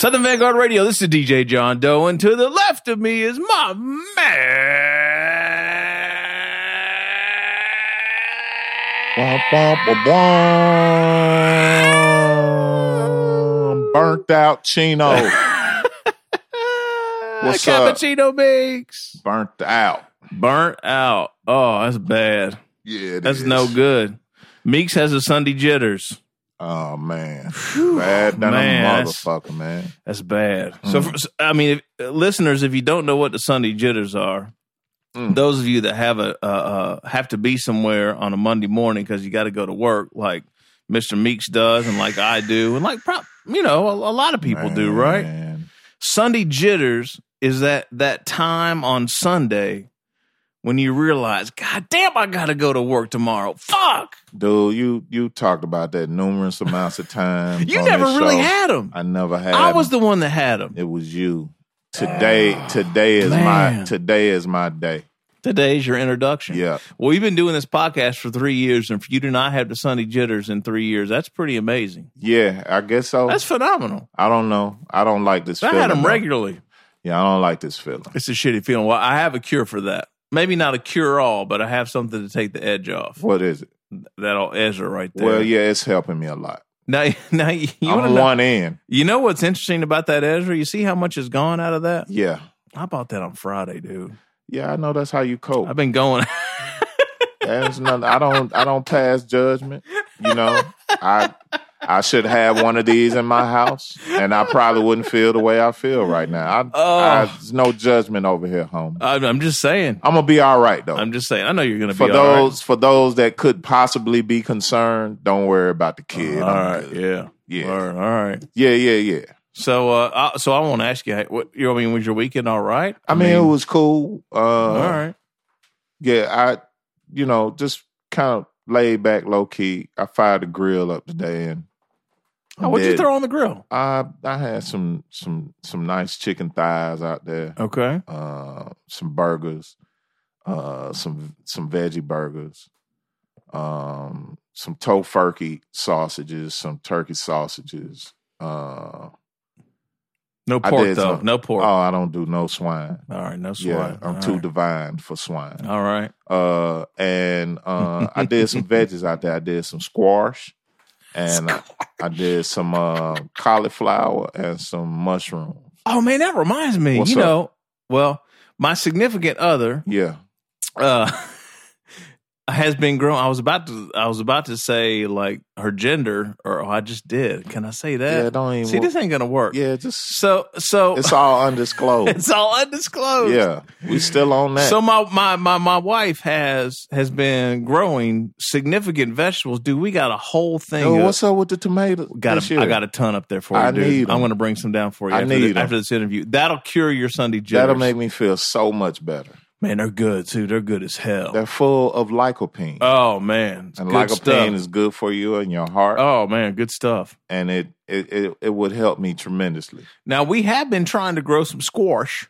Southern Vanguard Radio. This is DJ John Doe, and to the left of me is my man. Burnt out Chino. What's up? Cappuccino Mix. Burnt out. Burnt out. Oh, that's bad. Yeah, That's is. no good. Meeks has a Sunday jitters. Oh man, bad than man, a that's- motherfucker, man. That's bad. So, for, I mean, if, listeners, if you don't know what the Sunday jitters are, Mm. those of you that have a uh, uh, have to be somewhere on a Monday morning because you got to go to work, like Mister Meeks does, and like I do, and like prop, you know, a, a lot of people do, right? Sunday jitters is that that time on Sunday when you realize, God damn, I got to go to work tomorrow. Fuck, Dude, you you talked about that numerous amounts of times. you never really show. had them. I never had. I was them. the one that had them. It was you. Today, today is my man. today is my day. Today's your introduction. Yeah. Well, we've been doing this podcast for three years, and for you to not have the Sunday jitters in three years, that's pretty amazing. Yeah, I guess so. That's phenomenal. I don't know. I don't like this. I feeling, had them regularly. Yeah, I don't like this feeling. It's a shitty feeling. Well, I have a cure for that. Maybe not a cure all, but I have something to take the edge off. What is it? That old Ezra right there. Well, yeah, it's helping me a lot. Now, now you, I'm want to know? one end. You know what's interesting about that Ezra? You see how much has gone out of that? Yeah, I bought that on Friday, dude. yeah, I know that's how you cope. I've been going. There's nothing. I don't. I don't pass judgment. You know, I I should have one of these in my house, and I probably wouldn't feel the way I feel right now. I, Oh. I, there's no judgment over here, home. I'm I'm just saying. I'm gonna be all right though. I'm just saying. I know you're be for all right. those for those that could possibly be concerned, don't worry about the kid. All I'm right. good. Yeah. Yeah. All right. Yeah, yeah, yeah. So, uh, I, so I want to ask you, what you know, I mean, was your weekend all right? I mean, it was cool. Uh, all right. Yeah, I, you know, just kind of laid back, low key. I fired the grill up today, and Oh, what'd you throw on the grill? I I had some some some nice chicken thighs out there. Okay. Uh, some burgers, uh, some some veggie burgers, um, some tofurkey sausages, some turkey sausages. Uh, No pork though. some- No pork. oh, I don't do no swine. all right. No swine. Yeah, I'm all too right. divine for swine. All right. Uh, and uh, I did some veggies out there. I did some squash, and I, I did some uh, cauliflower and some mushrooms. Oh man, that reminds me. What's you up? know, well, my significant other Yeah, uh has been growing. I was about to. I was about to say like her gender, or oh, I just did. Can I say that? yeah. Don't even See, this ain't gonna work. Yeah, just So, so it's all undisclosed. it's all undisclosed. yeah, we still on that. So my, my my my wife has has been growing significant vegetables. Dude, we got a whole thing. Yo, of- what's up with the tomatoes? got this a? I got a ton up there for you, I dude. need 'em. I'm to bring some down for you I after, need the- after this interview. That'll cure your Sunday jitters. That'll make me feel so much better. Man, they're good too. They're good as hell. They're full of lycopene, oh man, it's and lycopene stuff. is good for you and your heart, oh man, good stuff. and it, it it it would help me tremendously. Now we have been trying to grow some squash,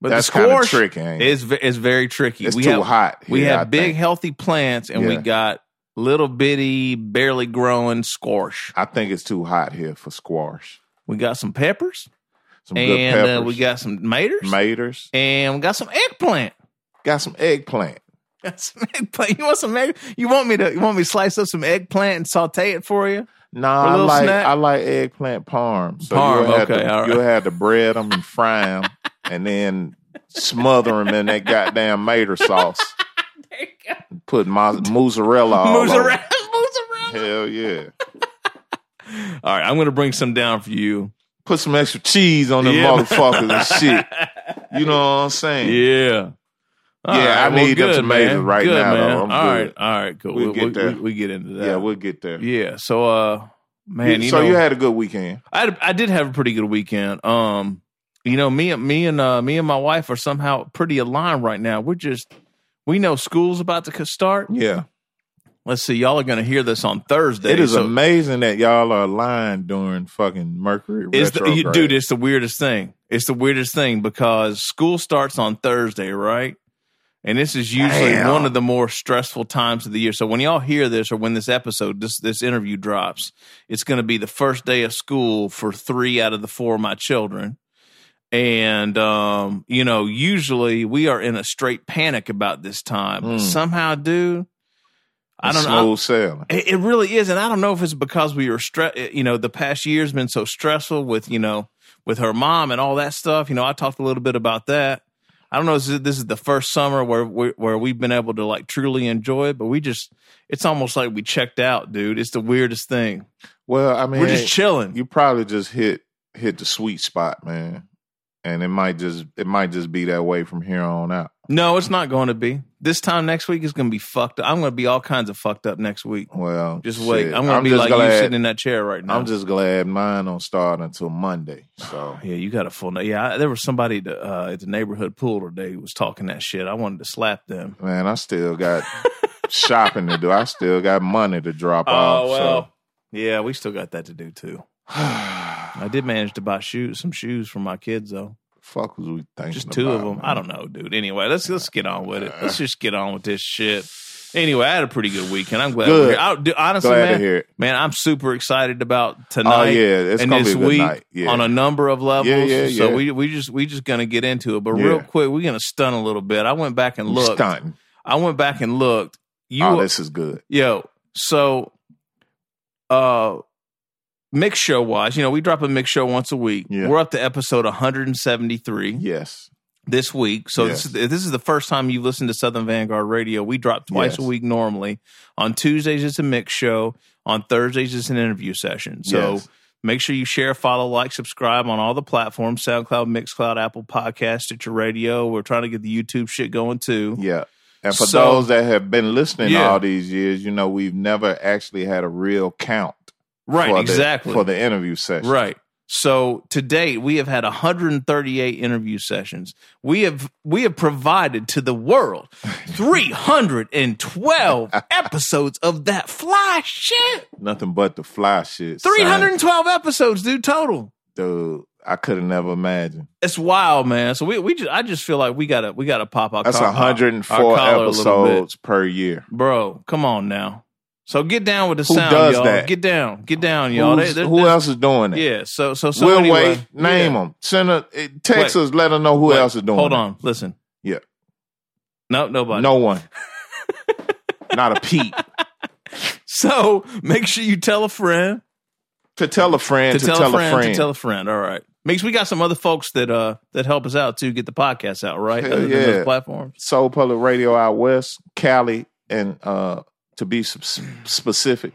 but That's the kind of squash tricky. Ain't it? is is very tricky. It's we too have, hot. We have I big, think. healthy plants, and we got little bitty, barely growing squash. I think it's too hot here for squash. We got some peppers, Some good and uh, we got some tomatoes, tomatoes. and we got some eggplant. Got some eggplant. Got some eggplant. You want some egg? You want me to? You want me to slice up some eggplant and saute it for you? No, A I like snack? I like eggplant parm. So Parm, you'll have okay, to, all right. You'll have to bread them and fry them, and then smother them in that goddamn mater sauce. There you go. Put mo- mozzarella all Mozzarella. Mozzarella. Hell yeah. All right, I'm going to bring some down for you. Put some extra cheese on them Yeah. motherfuckers and shit. You know what I'm saying? Yeah. All Yeah, I well, need them good, tomatoes man. right good, now, Man. all good. right, all right, cool. We'll We, get there. we, we get into that. Yeah, we'll get there. Yeah. So, uh, man, you so know, you had a good weekend. I I did have a pretty good weekend. Um, you know, me and me and uh, me and my wife are somehow pretty aligned right now. We're just we know school's about to start. Yeah. Let's see, y'all are going to hear this on Thursday. It is so amazing that y'all are aligned during fucking Mercury it's the, you, dude, it's the weirdest thing. It's the weirdest thing because school starts on Thursday, right? And this is usually Damn. one of the more stressful times of the year. So when y'all hear this or when this episode, this this interview drops, it's going to be the first day of school for three out of the four of my children. And um, you know, usually we are in a straight panic about this time. Mm. Somehow, dude, I don't know. Sailing. It, it really is, and I don't know if it's because we were stress. Eh, you know, the past year's been so stressful with you know with her mom and all that stuff. You know, I talked a little bit about that. I don't know if this is- this is the first summer where we where we've been able to like truly enjoy it, but we just it's almost like we checked out, dude. It's the weirdest thing. Well, I mean, We're just chilling. you probably just hit hit the sweet spot, man. And it might just it might just be that way from here on out. No, it's not going to be. This time next week is going to be fucked up. I'm going to be all kinds of fucked up next week. Well, Just wait. shit. I'm going to be like you sitting in that chair right now. I'm just glad mine don't start until Monday. So Yeah, you got a full. Yeah, I, there was somebody to, uh, at the neighborhood pool today who was talking that shit. I wanted to slap them. man, I still got shopping to do. I still got money to drop off. Oh well, yeah, we still got that to do too. I did manage to buy shoes, some shoes for my kids though. Fuck was we thinking? Just two of them. man? I don't know, dude. Anyway, let's let's get on with it. Let's just get on with this shit. Anyway, I had a pretty good weekend. I'm glad. Good. We're here. I, dude, honestly, man, man, I'm super excited about tonight. Oh yeah, it's and gonna this be a good week night. Yeah. on a number of levels. Yeah, yeah, So yeah. we we just we just gonna get into it. But Yeah. real quick, we're gonna stun a little bit. I went back and looked. stunting. I went back and looked. You oh, this is good. Yo, so uh mix show wise, you know, we drop a mix show once a week. Yeah. We're up to episode 173 Yes. this week. So Yes. this, is, this is the first time you've listened to Southern Vanguard Radio. We drop twice Yes. a week normally. On Tuesdays it's a mix show. On Thursdays it's an interview session. So Yes. make sure you share, follow, like, subscribe on all the platforms, SoundCloud, Mixcloud, Apple Podcast, your Radio. We're trying to get the YouTube shit going too. Yeah. And for So- those that have been listening Yeah. all these years, you know, we've never actually had a real count. Right, for the- exactly. for the interview session. Right. So to date, we have had 138 interview sessions. We have we have provided to the world 312 episodes of that fly shit. Nothing but the fly shit. son. 312 episodes, dude, total. Dude, I could have never imagined. It's wild, man. So we we just I just feel like we gotta we gotta pop our That's col- 104 our collar a episodes per year. bro. Come on now. So get down with the Who sound, does y'all. that? Get down, get down, y'all. They- they're- who they're- else is doing that? Yeah. So so so we'll anyway, wait. Name yeah. them. Send a eh, text Wait. us. Let us know who Wait, else is doing. It. Hold it. on, listen. Yeah. No, nobody. No one. Not a peep. So make sure you tell a friend To tell a friend. to, To, tell, tell, a friend, friend. to tell a friend. All right. Makes we got some other folks that uh that help us out too, get the podcast out, right? Hell Other than yeah. those platforms. Soul Public Radio out west, Cali, and uh, to be specific,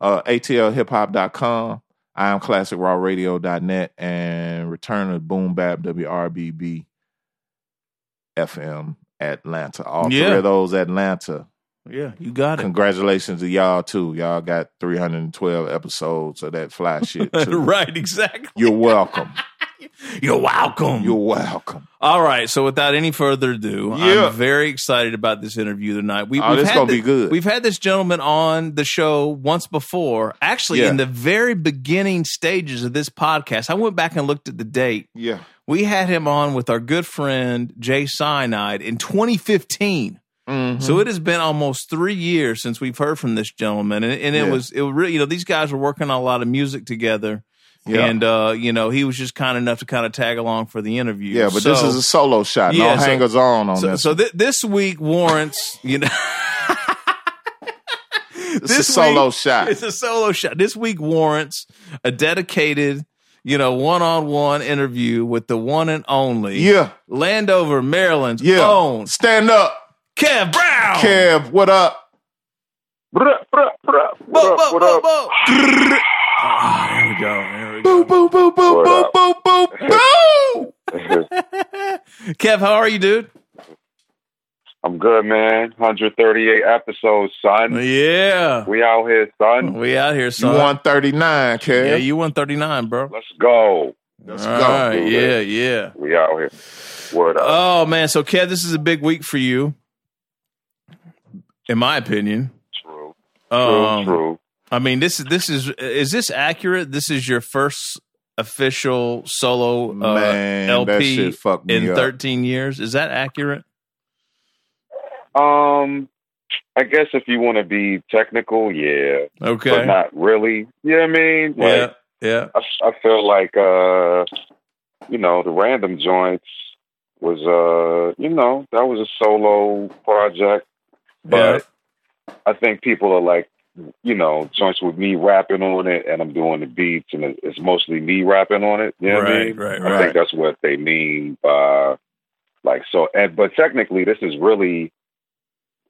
uh, atlhiphop.com, I am classicrawradio.net, and Return of Boom Bap WRBB FM Atlanta. All Yeah. three of those Atlanta. Yeah, you got it. Congratulations to y'all too. Y'all got 312 episodes of that fly shit too. right, exactly. You're welcome. You're welcome. You're welcome. All right. So without any further ado, Yeah. I'm very excited about this interview tonight. We, Oh, we've this had gonna the- be good. We've had this gentleman on the show once before. Actually, Yeah. in the very beginning stages of this podcast, I went back and looked at the date. Yeah. We had him on with our good friend Jay Cyanide in 2015. Mhm. So it has been almost three years since we've heard from this gentleman, and, and it Yeah. was it really you know these guys were working on a lot of music together, Yeah. and uh, you know he was just kind enough to kind of tag along for the interview. yeah, but So- this is a solo shot. Yeah, no so- hangers on on so, this. so th- this week warrants you know it's a this solo week- shot. it's a solo shot. This week warrants a dedicated you know one on one interview with the one and only Yeah. Landover, Maryland's Yeah. own Stand up. Kev Brown. Kev, what up? Bruh, bruh, bruh. What up? What up? bo. Ah, there we go. There we go. Boo, boo, boo, boo, What boo, up? boo, boo, boo. Kev, how are you, dude? I'm good, man. 138 episodes, son. Yeah. We out here, son. We out here, You son. won 39, Kev. yeah, you won 39, bro. Let's go. Let's All go. right, dude. Yeah, yeah. We out here. Word up. Oh, man. So, Kev, this is a big week for you, in my opinion. true. True. Um, true. I mean, this is this is is this accurate? This is your first official solo uh, Man, that LP shit fucked me in up. 13 years. Is that accurate? Um, I guess if you want to be technical, yeah, but Okay. not really. You know what I mean? Like, Yeah. Yeah. I, I feel like uh you know the random joints was uh you know that was a solo project Yeah. but I think people are like you know joints with me rapping on it and I'm doing the beats and it's mostly me rapping on it you know what I mean right, I think that's what they mean by like so and but technically this is really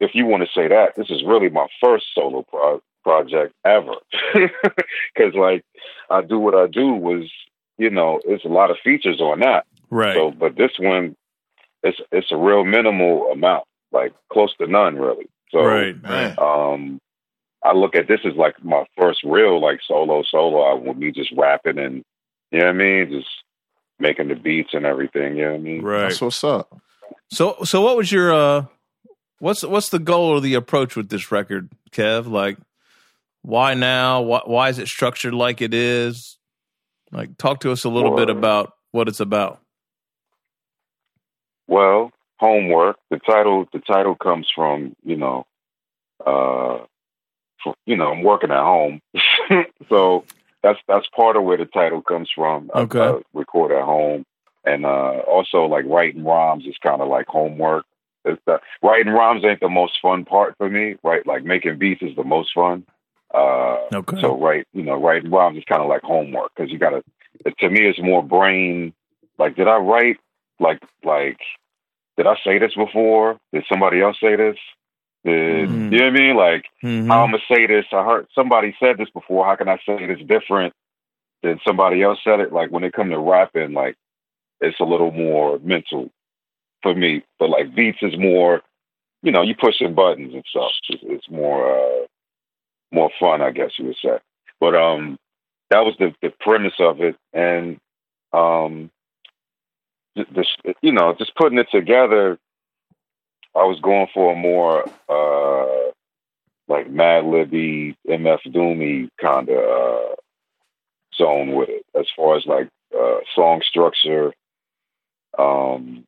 if you want to say that this is really my first solo pro- project ever because like I do what I do was you know it's a lot of features on that Right. so but this one it's it's a real minimal amount like close to none really so right. Man. Right. um I look at this as like my first real like solo solo album with me just rapping and you know what I mean just making the beats and everything you know what I mean Right. That's what's up. So so what was your uh what's what's the goal or the approach with this record, Kev? Like why now? Why why is it structured like it is? Like talk to us a little bit about what it's about. Well, homework. The title the title comes from, you know, uh for, you know, I'm working at home. so that's that's part of where the title comes from. I- Okay. I, record at home. And uh also like writing rhymes is kind of like homework. The, writing rhymes ain't the most fun part for me, right? Like making beats is the most fun. Uh Okay. so right, you know, writing rhymes is kind of like homework because you got to. To me, it's more brain. Like, did I write? Like, like, did I say this before? Did somebody else say this? Mhm. you know what I mean? Like, Mhm. how I'm gonna say this? I heard somebody said this before. How can I say this different than somebody else said it? Like, when it come to rapping, like, it's a little more mental for me. But like, beats is more. You know, you pushing buttons and stuff. It's, it's more. uh more fun, I guess you would say. But um, that was the the premise of it, and um, the you know just putting it together. I was going for a more uh like Mad Libby, MF Doomy kind of uh, zone with it, as far as like uh, song structure. Um,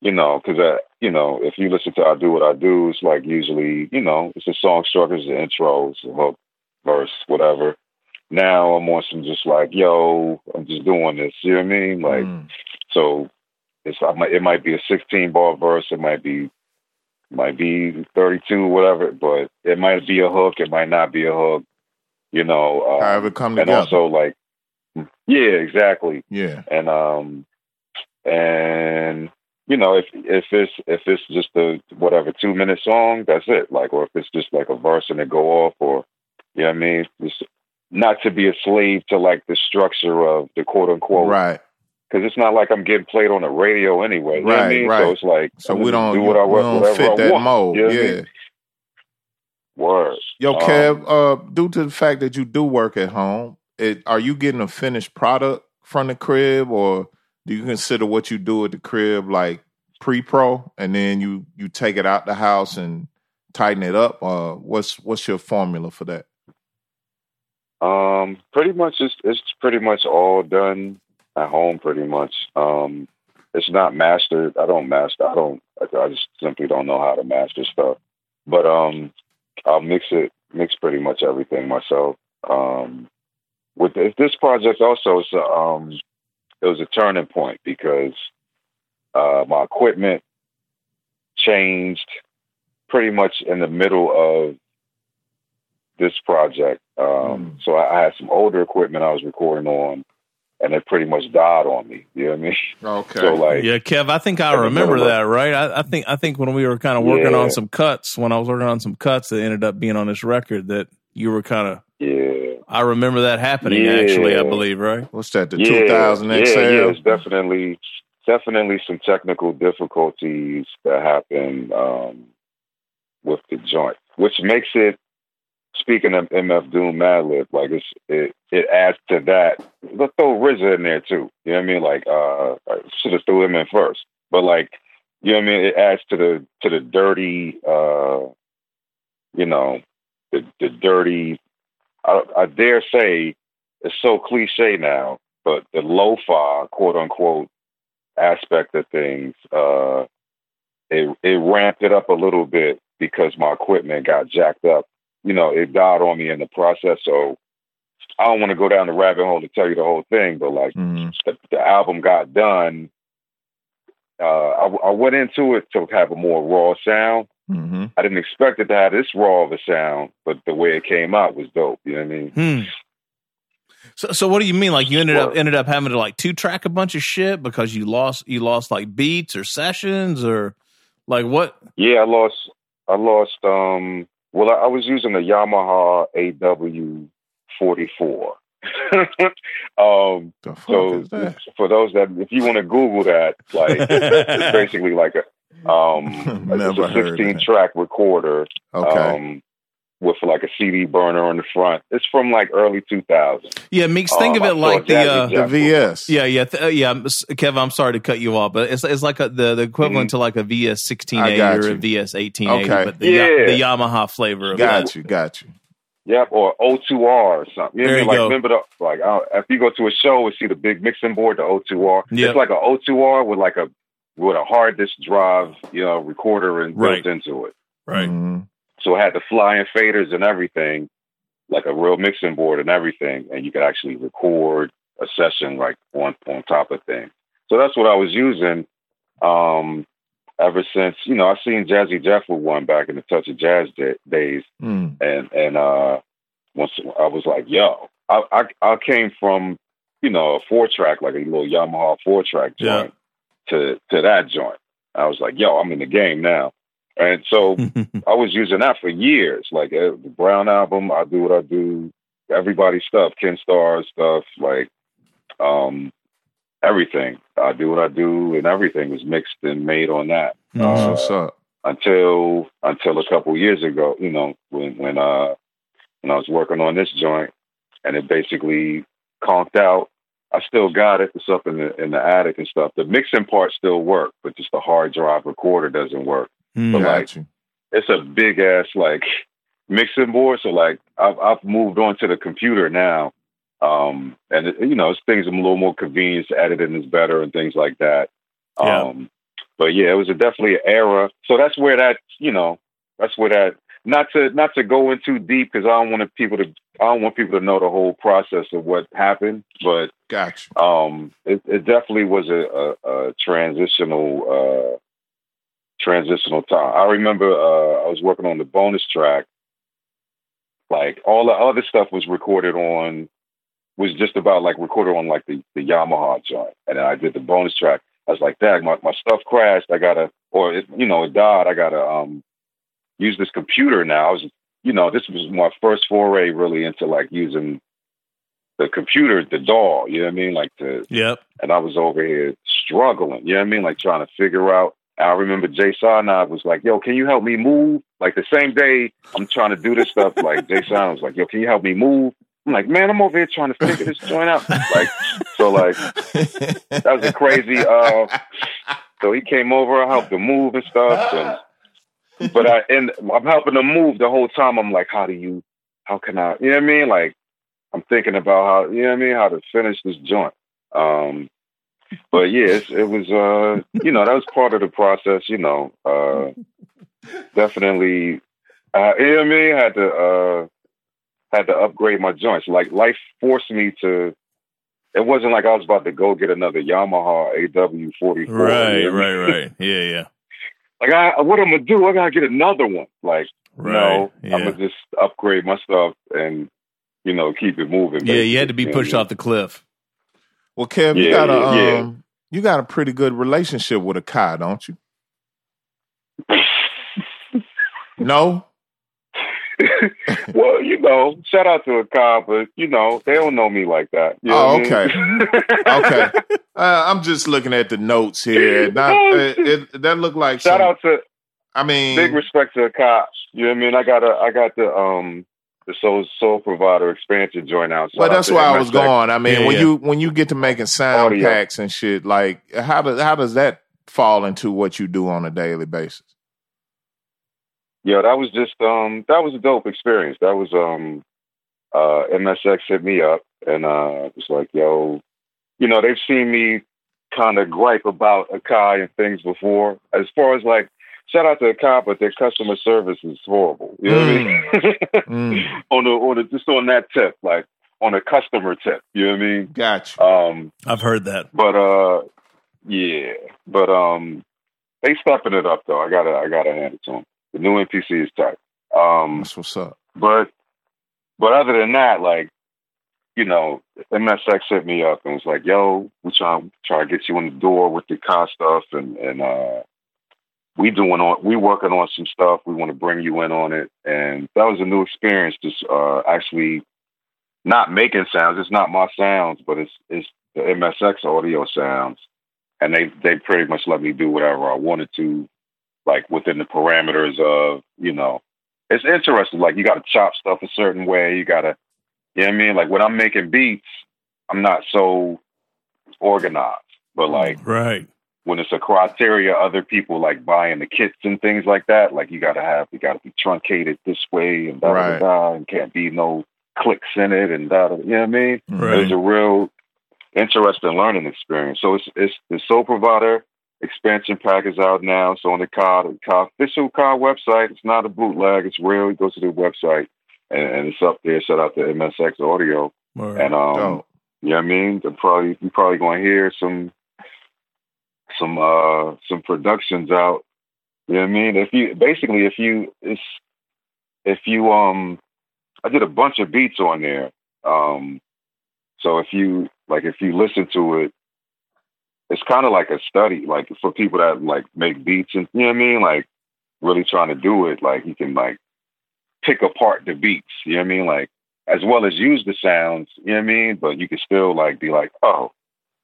you know, because uh, you know, if you listen to I Do What I Do, it's like usually, you know, it's a song structure, it's the intro, it's a hook, verse, whatever. Now I'm on some just like, yo, I'm just doing this. You know what I mean? Like, Mm. so it's I might, it might be a 16 bar verse, it might be might be 32, whatever, but it might be a hook, it might not be a hook. You know, um, However, come and together. also like, yeah, exactly yeah. and um and you know if if it's if it's just a whatever two minute song that's it like or if it's just like a verse and it go off or you know what i mean just not to be a slave to like the structure of the quote unquote Right. Because it's not like i'm getting played on the radio anyway what i Right, mean right. so it's like So we don't, do what i we want don't fit I that want, mold. you know what I yeah. mean? word Yo, Um, Kev, uh, due to the fact that you do work at home, it, are you getting a finished product from the crib, or do you consider what you do at the crib like pre-pro, and then you you take it out the house and tighten it up? Uh, what's what's your formula for that? Um, pretty much it's it's pretty much all done at home. Pretty much. Um, it's not mastered. I don't master. I don't. I, just simply don't know how to master stuff. But um, I'll mix it, mix pretty much everything myself. Um, with this, this project also, it's a, um, it was a turning point because uh, my equipment changed pretty much in the middle of this project. Um, Mm. So I, I had some older equipment I was recording on, and it pretty much died on me. You know what I mean? Okay. So like, Yeah, Kev, I think I in the remember that, right? I, I think I think when we were kind of working Yeah. on some cuts, when I was working on some cuts that ended up being on this record, that you were kind of. yeah, I remember that happening. Yeah. Actually, I believe, right? what's that? The yeah, 2000 yeah, XL. yeah. It's definitely, definitely some technical difficulties that happen um, with the joint, which makes it. Speaking of MF Doom Madlib, like it's it it adds to that. Let's throw RZA in there too. You know what I mean? Like uh, I should have threw him in first, but like you know what I mean. It adds to the to the dirty, uh, you know, the the dirty. I, I dare say it's so cliche now, but the lo-fi quote unquote aspect of things uh, it it ramped it up a little bit because my equipment got jacked up. You know, it died on me in the process. So I don't want to go down the rabbit hole to tell you the whole thing, but like Mhm. the, the album got done. Uh, I, I went into it to have a more raw sound. Mhm. I didn't expect it to have this raw of a sound, but the way it came out was dope. You know what I mean? Hmm. So, so what do you mean? Like you ended up ended up having to like two track a bunch of shit because you lost you lost like beats or sessions or like what? Yeah, I lost. I lost. Um, well, I, I was using the Yamaha AW forty four. um, so for those that, if you want to Google that, like it's basically like a um, it's a 16 track recorder. Okay. Um, with like a CD burner on the front. It's from like early 2000s. Yeah, Meeks. Think Um, of I it like the uh, the VS. yeah yeah th- uh, yeah. I'm Kev, I'm sorry to cut you off, but it's it's like a, the the equivalent to like a VS sixteen eighty Mm-hmm. I or a you. VS eighteen eighty, Okay. but the, Yeah. the Yamaha flavor of Got that. you. Got you. Yep, or O2R or something. You know There what you mean? Like, go. remember the, like, uh, if you go to a show and see the big mixing board, the O2R, Yep. it's like an O2R with like a, with a hard disk drive, you know, recorder and Right. built into it. Right. Mhm. So it had the flying faders and everything, like a real mixing board and everything, and you could actually record a session like on on top of things. So that's what I was using. Um, ever since you know I seen Jazzy Jeff with one back in the Touch of Jazz da- days, Mm. and and uh, once I was like, yo, I I, I came from you know a four track like a little Yamaha four track Yeah. joint to to that joint. I was like, yo, I'm in the game now, and so. I was using that for years. Like uh, the Brown album, I do what I do. Everybody's stuff, Kenn Starr stuff, like um, everything. I do what I do, and everything was mixed and made on that That's Uh, what's up. until until a couple years ago. You know, when when uh when I was working on this joint, and it basically conked out. I still got it. It's up in the in the attic and stuff. The mixing part still work, but just the hard drive recorder doesn't work Hmm. but like- you. it's a big ass like mixing board. So like I've I've moved on to the computer now, um, and it, you know it's things a little more convenient. Editing is better and things like that. Yeah. Um, but yeah, it was a definitely an era. So that's where that you know that's where that not to not to go in too deep because I don't want people to I don't want people to know the whole process of what happened, but gotcha. um, it, it definitely was a, a, a transitional uh, transitional time. I remember uh, I was working on the bonus track. Like all the other stuff was recorded on was just about like recorded on like the, the Yamaha joint, and then I did the bonus track. I was like, "Dad, my, my stuff crashed. I gotta, or it, you know, it died. I gotta um use this computer now." I was, you know, this was my first foray really into like using the computer, the DAW. You know what I mean? Like the Yep. and I was over here struggling. You know what I mean? Like trying to figure out. I remember Jay Sarnab was like, "Yo, can you help me move?" Like the same day I'm trying to do this stuff. Like Jay Sarnab was like, "Yo, can you help me move?" I'm like, "Man, I'm over here trying to figure this joint out." Like, so like that was a crazy. Uh, so he came over, I helped him move and stuff. And, but I and I'm helping him move the whole time. I'm like, how do you? How can I? You know what I mean? Like I'm thinking about how you know what I mean how to finish this joint. Um, but yeah, it's, it was uh, you know that was part of the process. You know, uh, definitely. Uh, you know I mean? Had to uh, had to upgrade my joints. Like life forced me to. It wasn't like I was about to go get another Yamaha AW44. Right. you know Right. Right. Yeah. Yeah. Like, I, what I'm gonna do? I gotta get another one. Like, Right. no, yeah. I'm gonna just upgrade my stuff and you know keep it moving. yeah. You had to be pushed off the cliff. Well, Kev, you got a yeah, yeah. um, you got a pretty good relationship with Akai, don't you? No. well, you know, shout out to Akai, but you know they don't know me like that. You know Oh, mean? Okay. Uh, I'm just looking at the notes here. Not, it, it, that look like shout some- out to I mean, big respect to the cops. You know what I mean? I got a, I got the um the soul soul provider expansion joint out. Shout Well, that's where I was going. I mean, Yeah, when yeah. you when you get to making sound Audio. packs and shit, like how does how does that fall into what you do on a daily basis? Yeah, that was just um that was a dope experience. That was um uh MSX hit me up and uh was like, yo, you know, they've seen me kind of gripe about Akai and things before. As far as like shout out to the cop, but their customer service is horrible. You know what I mean? Mm, on the on the just on that tip, like on a customer tip. You know what I mean? got you. Um, I've heard that. but uh, yeah, but um, they stepping it up though. I gotta I gotta hand it to them. The new MPC is tight. Um, That's what's up. but but other than that, like you know, MSX hit me up and was like, "Yo, we trying try to get you in the door with the car stuff, and and uh, we doing on we working on some stuff. We want to bring you in on it." And that was a new experience. Just uh, actually not making sounds. It's not my sounds, but it's it's the MSX audio sounds, and they they pretty much let me do whatever I wanted to, like within the parameters of you know. It's interesting. Like you got to chop stuff a certain way. You got to you know what I mean? Like when I'm making beats, I'm not so organized. But like Right. When it's a criteria, other people like buying the kits and things like that, like you gotta have you gotta be truncated this way and da da Right. da and can't be no clicks in it and da da you know what I mean? Right. It's a real interesting learning experience. So it's it's the Soul Provider expansion pack is out now. So on the car, the car official car website, it's not a bootleg, it's real. You go to the website and, and it's up there. Shout out to MSX Audio. Right. And um Dope. you know what I mean? They're probably you're probably gonna hear some some uh some productions out. You know what I mean? If you basically if you it's if you um I did a bunch of beats on there. Um so if you like if you listen to it, it's kinda like a study, like for people that like make beats and you know what I mean? Like really trying to do it, like you can like pick apart the beats, you know what I mean? Like as well as use the sounds, you know what I mean? But you can still like be like, oh,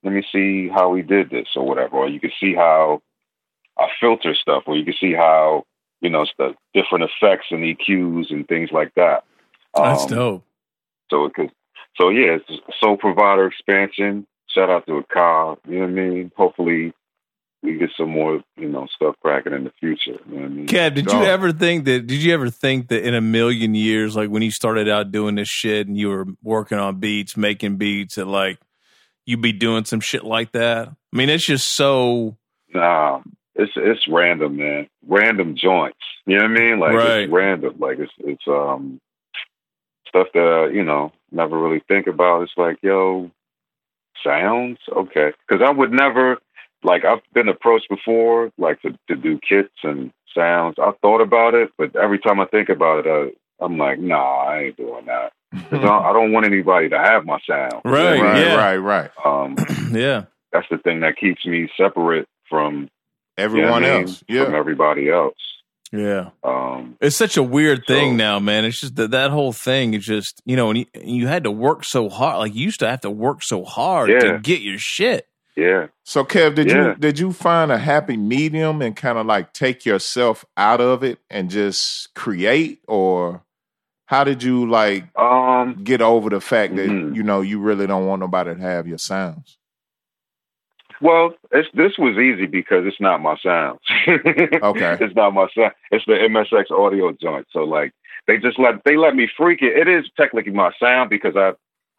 let me see how we did this or whatever. Or you can see how I filter stuff, or you can see how, you know, the different effects and EQs and things like that. That's Um, dope. So it could, so yeah, it's Soul Provider expansion. Shout out to Akai, you know what I mean? Hopefully we get some more, you know, stuff cracking in the future. You know what I mean? Kev, did Dope. you ever think that? Did you ever think that in a million years, like when you started out doing this shit and you were working on beats, making beats, that like you'd be doing some shit like that? I mean, it's just so Nah, it's it's random, man. Random joints. You know what I mean? Like Right. it's random. Like it's it's um stuff that uh, you know never really think about. It's like yo, sounds okay. Because I would never like I've been approached before, like to to do kits and sounds. I thought about it, but every time I think about it, uh, I'm like, nah, I ain't doing that. 'Cause I, don't, I don't want anybody to have my sound. You know what I Right, right, yeah. right, right. Um, yeah. that's the thing that keeps me separate from you know Everyone what I mean? else. from Yeah. everybody else. Yeah. Um, It's such a weird thing now, man. It's just that that whole thing is just, you know, and you, you had to work so hard. Like you used to have to work so hard Yeah. to get your shit. yeah, So Kev, did Yeah. you did you find a happy medium and kind of like take yourself out of it and just create or how did you like um, get over the fact that Mhm. you know you really don't want nobody to have your sounds? well, it's, this was easy because it's not my sound. Okay. it's not my sound. It's the MSX audio joint. So like, they just let they let me freak it. It is technically my sound because I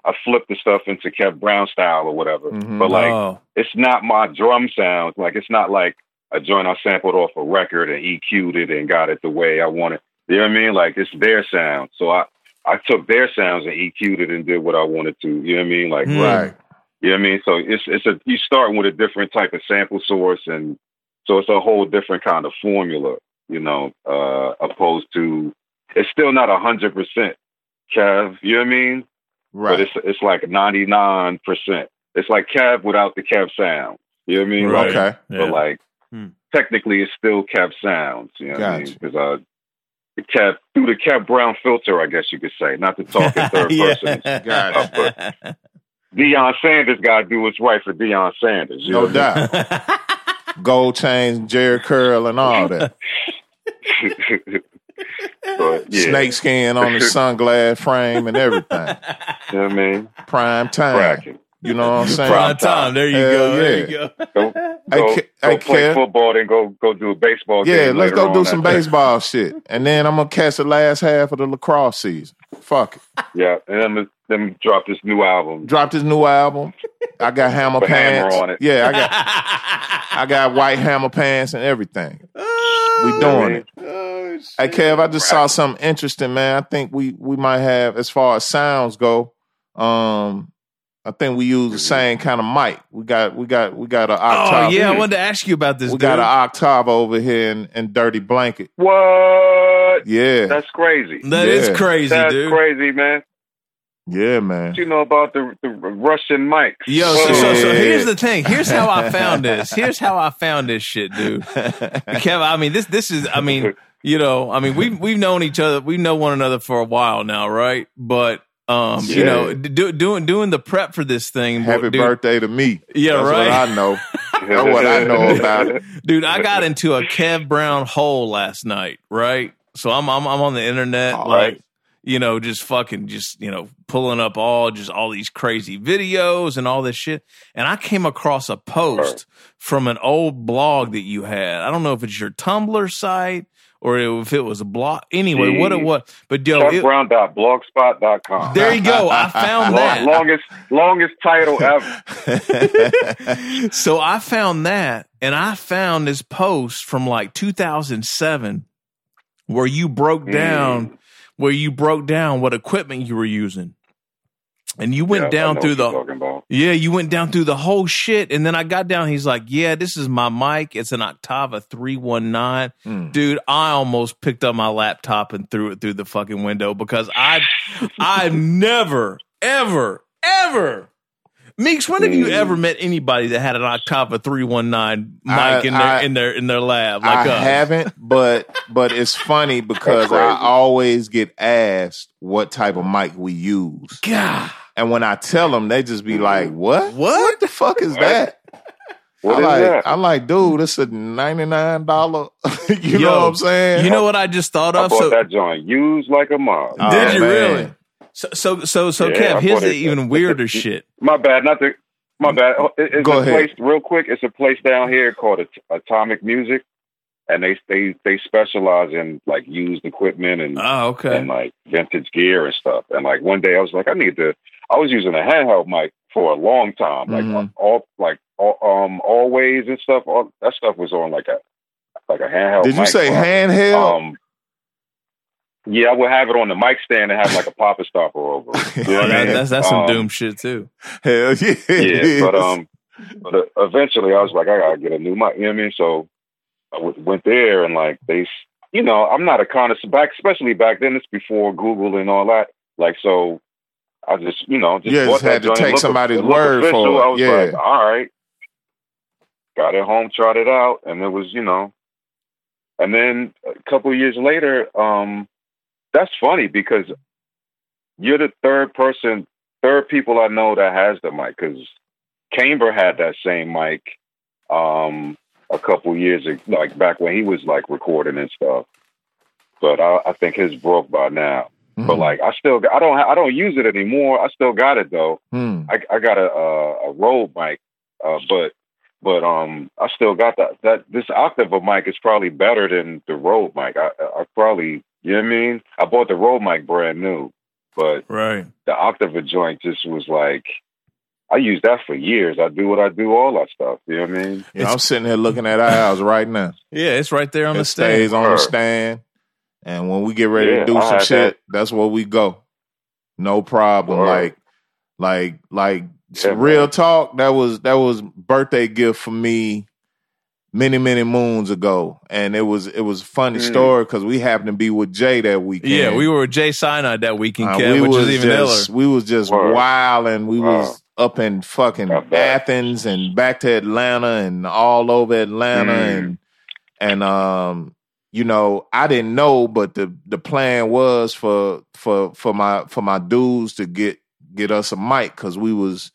I flipped the stuff into Kev Brown style or whatever. Mhm. But like, oh, it's not my drum sound. Like it's not like a joint I sampled off a record and EQ'd it and got it the way I wanted. You know what I mean? Like it's their sound. So I I took their sounds and EQ'd it and did what I wanted to. You know what I mean? Like Hmm. Right. you know what I mean? So it's it's a you start with a different type of sample source and so it's a whole different kind of formula, you know, uh opposed to it's still not a hundred percent Kev, you know what I mean? Right. But it's it's like ninety nine percent. It's like Kev without the Kev sound. You know what I mean? Right. Like, Okay. yeah. but like Hmm. technically it's still Kev sounds. You know what I mean? Because uh, the Kev through the Kev Brown filter, I guess you could say, not to talk in third person. yeah. Deion Sanders got to do what's right for Deion Sanders. No doubt. Gold chains, Jerry curl, and all that. but yeah, Snake skin on the sunglass frame and everything. You know what I mean? Prime time. Cracking. You know what I'm saying? Prime time. There you Hell go. There yeah. you go. Go, Hey, go, Ke- go hey, play Kev. football, then go go do a baseball Yeah, game. let's later go do that some day. baseball shit. And then I'm gonna catch the last half of the lacrosse season. Fuck it. Yeah, and then then drop this new album. Drop this new album. I got hammer With hammer pants. on it. Yeah, I got I got white hammer pants and everything. we doing it. Oh, Hey Kev, I just saw something interesting, man. I think we we might have, as far as sounds go, um, I think we use the same kind of mic. We got we got we got an Octava. Oh Octava. yeah, I wanted to ask you about this. we dude. got an Octava over here in, in Dirty Blanket. What? Yeah, That's crazy. That is Yeah. crazy, That's dude. crazy, man. yeah, man. What you know about the, the Russian mics? Yo, so, so, so here's the thing. Here's how I found this. Here's how I found this shit, dude. Kev, I mean this this is I mean, you know, I mean we've we've known each other, we know one another for a while now, right? But um, you know, do, doing doing the prep for this thing, Happy dude, birthday to me. Yeah, That's right. what I know. That's what I know about it. dude. I got into a Kev Brown hole last night, right? So I'm I'm, I'm on the internet, All like right. you know, just fucking, just you know, pulling up all just all these crazy videos and all this shit. And I came across a post from an old blog that you had. I don't know if it's your Tumblr site or if it was a blog. Anyway, what it was, but yo, it, ChuckBrown.blogspot.com. there you go. I found that. longest longest title ever. so I found that, and I found this post from like 2007 where you broke down hmm. where you broke down what equipment you were using, and you went Yeah, down through the about. yeah, you went down through the whole shit, and then I got down. He's like, "Yeah, this is my mic. It's an Octava three one nine, Mm. dude." I almost picked up my laptop and threw it through the fucking window because I, I've never, ever, ever. Meeks, when have you ever met anybody that had an Octava three one nine mic I- in their I- in their in their lab like I us? haven't, but but it's funny because. I always get asked what type of mic we use, God, and when I tell them, they just be like, "What? What? the fuck is What? that?" What I is like, that? I'm like, dude, it's a ninety nine dollar. you Yo, know what I'm saying? you know what I just thought I of? bought So that joint used like a mob. Oh, did you man. really? So so so so Yeah, Kev, here's the it. even weirder shit. My bad, not the. My bad. Oh, It's Go a ahead. place real quick. It's a place down here called At- Atomic Music, and they they they specialize in like used equipment and Oh, okay. and like vintage gear and stuff. And like one day I was like, I need to. I was using a handheld mic for a long time, like Mhm. all like all, um always and stuff. All that stuff was on like a like a handheld. Did you say handheld? Um, yeah, I would have it on the mic stand and have like a popper stopper over. it. You know I mean? that's that's some Um, doom shit too. Hell yeah, yeah, but um, but uh, eventually I was like, I gotta get a new mic. You know what I mean? So I w- went there and like they, you know, I'm not a connoisseur back, especially back then. It's before Google and all that. Like so, I just you know just Yeah, just had to take somebody's word for it. Yeah. like, all right, got it home, tried it out, and it was you know, and then a couple of years later, um, that's funny because you're the third person, third people I know that has the mic because Camber had that same mic um, a couple years ago, like back when he was like recording and stuff. But I, I think his broke by now. But Mhm. like I still, I don't, I don't use it anymore. I still got it though. Hmm. I, I got a a, a Rode mic, uh, but but um, I still got that. That this Octava mic is probably better than the Rode mic. I, I probably, you know what I mean. I bought the Rode mic brand new, but Right. the Octava joint just was like, I used that for years. I do what I do, all that stuff. You know what I mean? You know, I'm sitting here looking at ours right now. Yeah, it's right there on it the stand. stays on the stand, and when we get ready Yeah, to do I some had shit, that's where we go. No problem. Word. Like, like, like Yeah, real man. talk. That was that was birthday gift for me many many moons ago, and it was it was a funny Mm. story because we happened to be with Jay that weekend. Yeah, we were with Jay Sinai that weekend, Uh, Kev, we which was is even just, iller. We was just Word. wild, and we Wow. was up in fucking Athens and back to Atlanta and all over Atlanta Mm. and and um you know I didn't know, but the the plan was for for for my for my dudes to get get us a mic because we was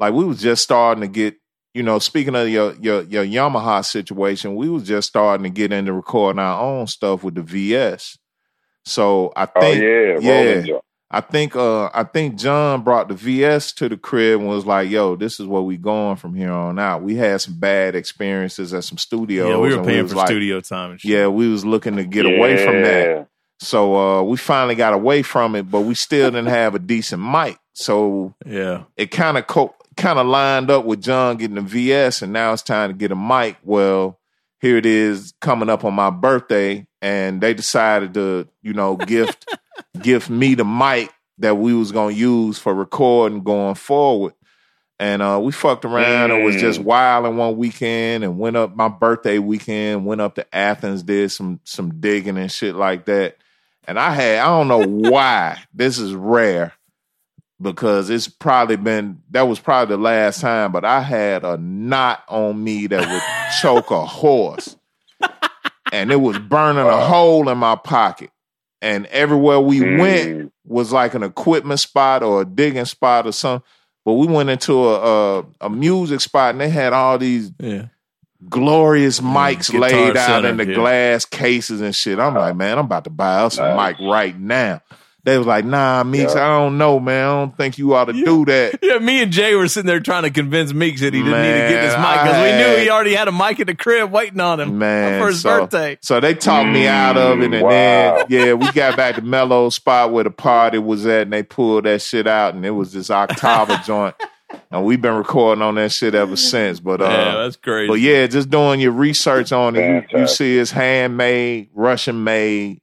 like we was just starting to get you know speaking of your your your Yamaha situation, we was just starting to get into recording our own stuff with the VS. So I Oh think yeah, yeah. Rolling joint. I think uh I think John brought the VS to the crib and was like, "Yo, this is where we going from here on out." We had some bad experiences at some studios. Yeah, we were paying was for like, studio time and shit. Yeah, we was looking to get away from that. So uh we finally got away from it, but we still didn't have a decent mic. So Yeah. it kind of co- kind of lined up with John getting the VS, and now it's time to get a mic. Well, here it is coming up on my birthday, and they decided to, you know, gift gift me the mic that we was gonna use for recording going forward. And uh, we fucked around and was just wild in one weekend and went up my birthday weekend, went up to Athens, did some some digging and shit like that. And I had I don't know why this is rare because it's probably been that was probably the last time, but I had a knot on me that would choke a horse. And it was burning a hole in my pocket. And everywhere we went Mm. was like an equipment spot or a digging spot or something. But we went into a, a a music spot and they had all these Yeah. glorious mics Guitar laid out Center, in the yeah. glass cases and shit. I'm like, man, I'm about to buy us a Nice. mic right now. They was like, nah, Meeks, Yeah. I don't know, man. I don't think you ought to do that. Yeah, me and Jay were sitting there trying to convince Meeks that he didn't need to get this mic because we knew he already had a mic in the crib waiting on him Man, for his so, birthday. So they talked me out of it, and Wow. then yeah, we got back to Mellow spot where the party was at, and they pulled that shit out, and it was this Octava joint, and we've been recording on that shit ever since. But uh, yeah, that's crazy. But yeah, just doing your research on it, you, you see it's handmade, Russian made.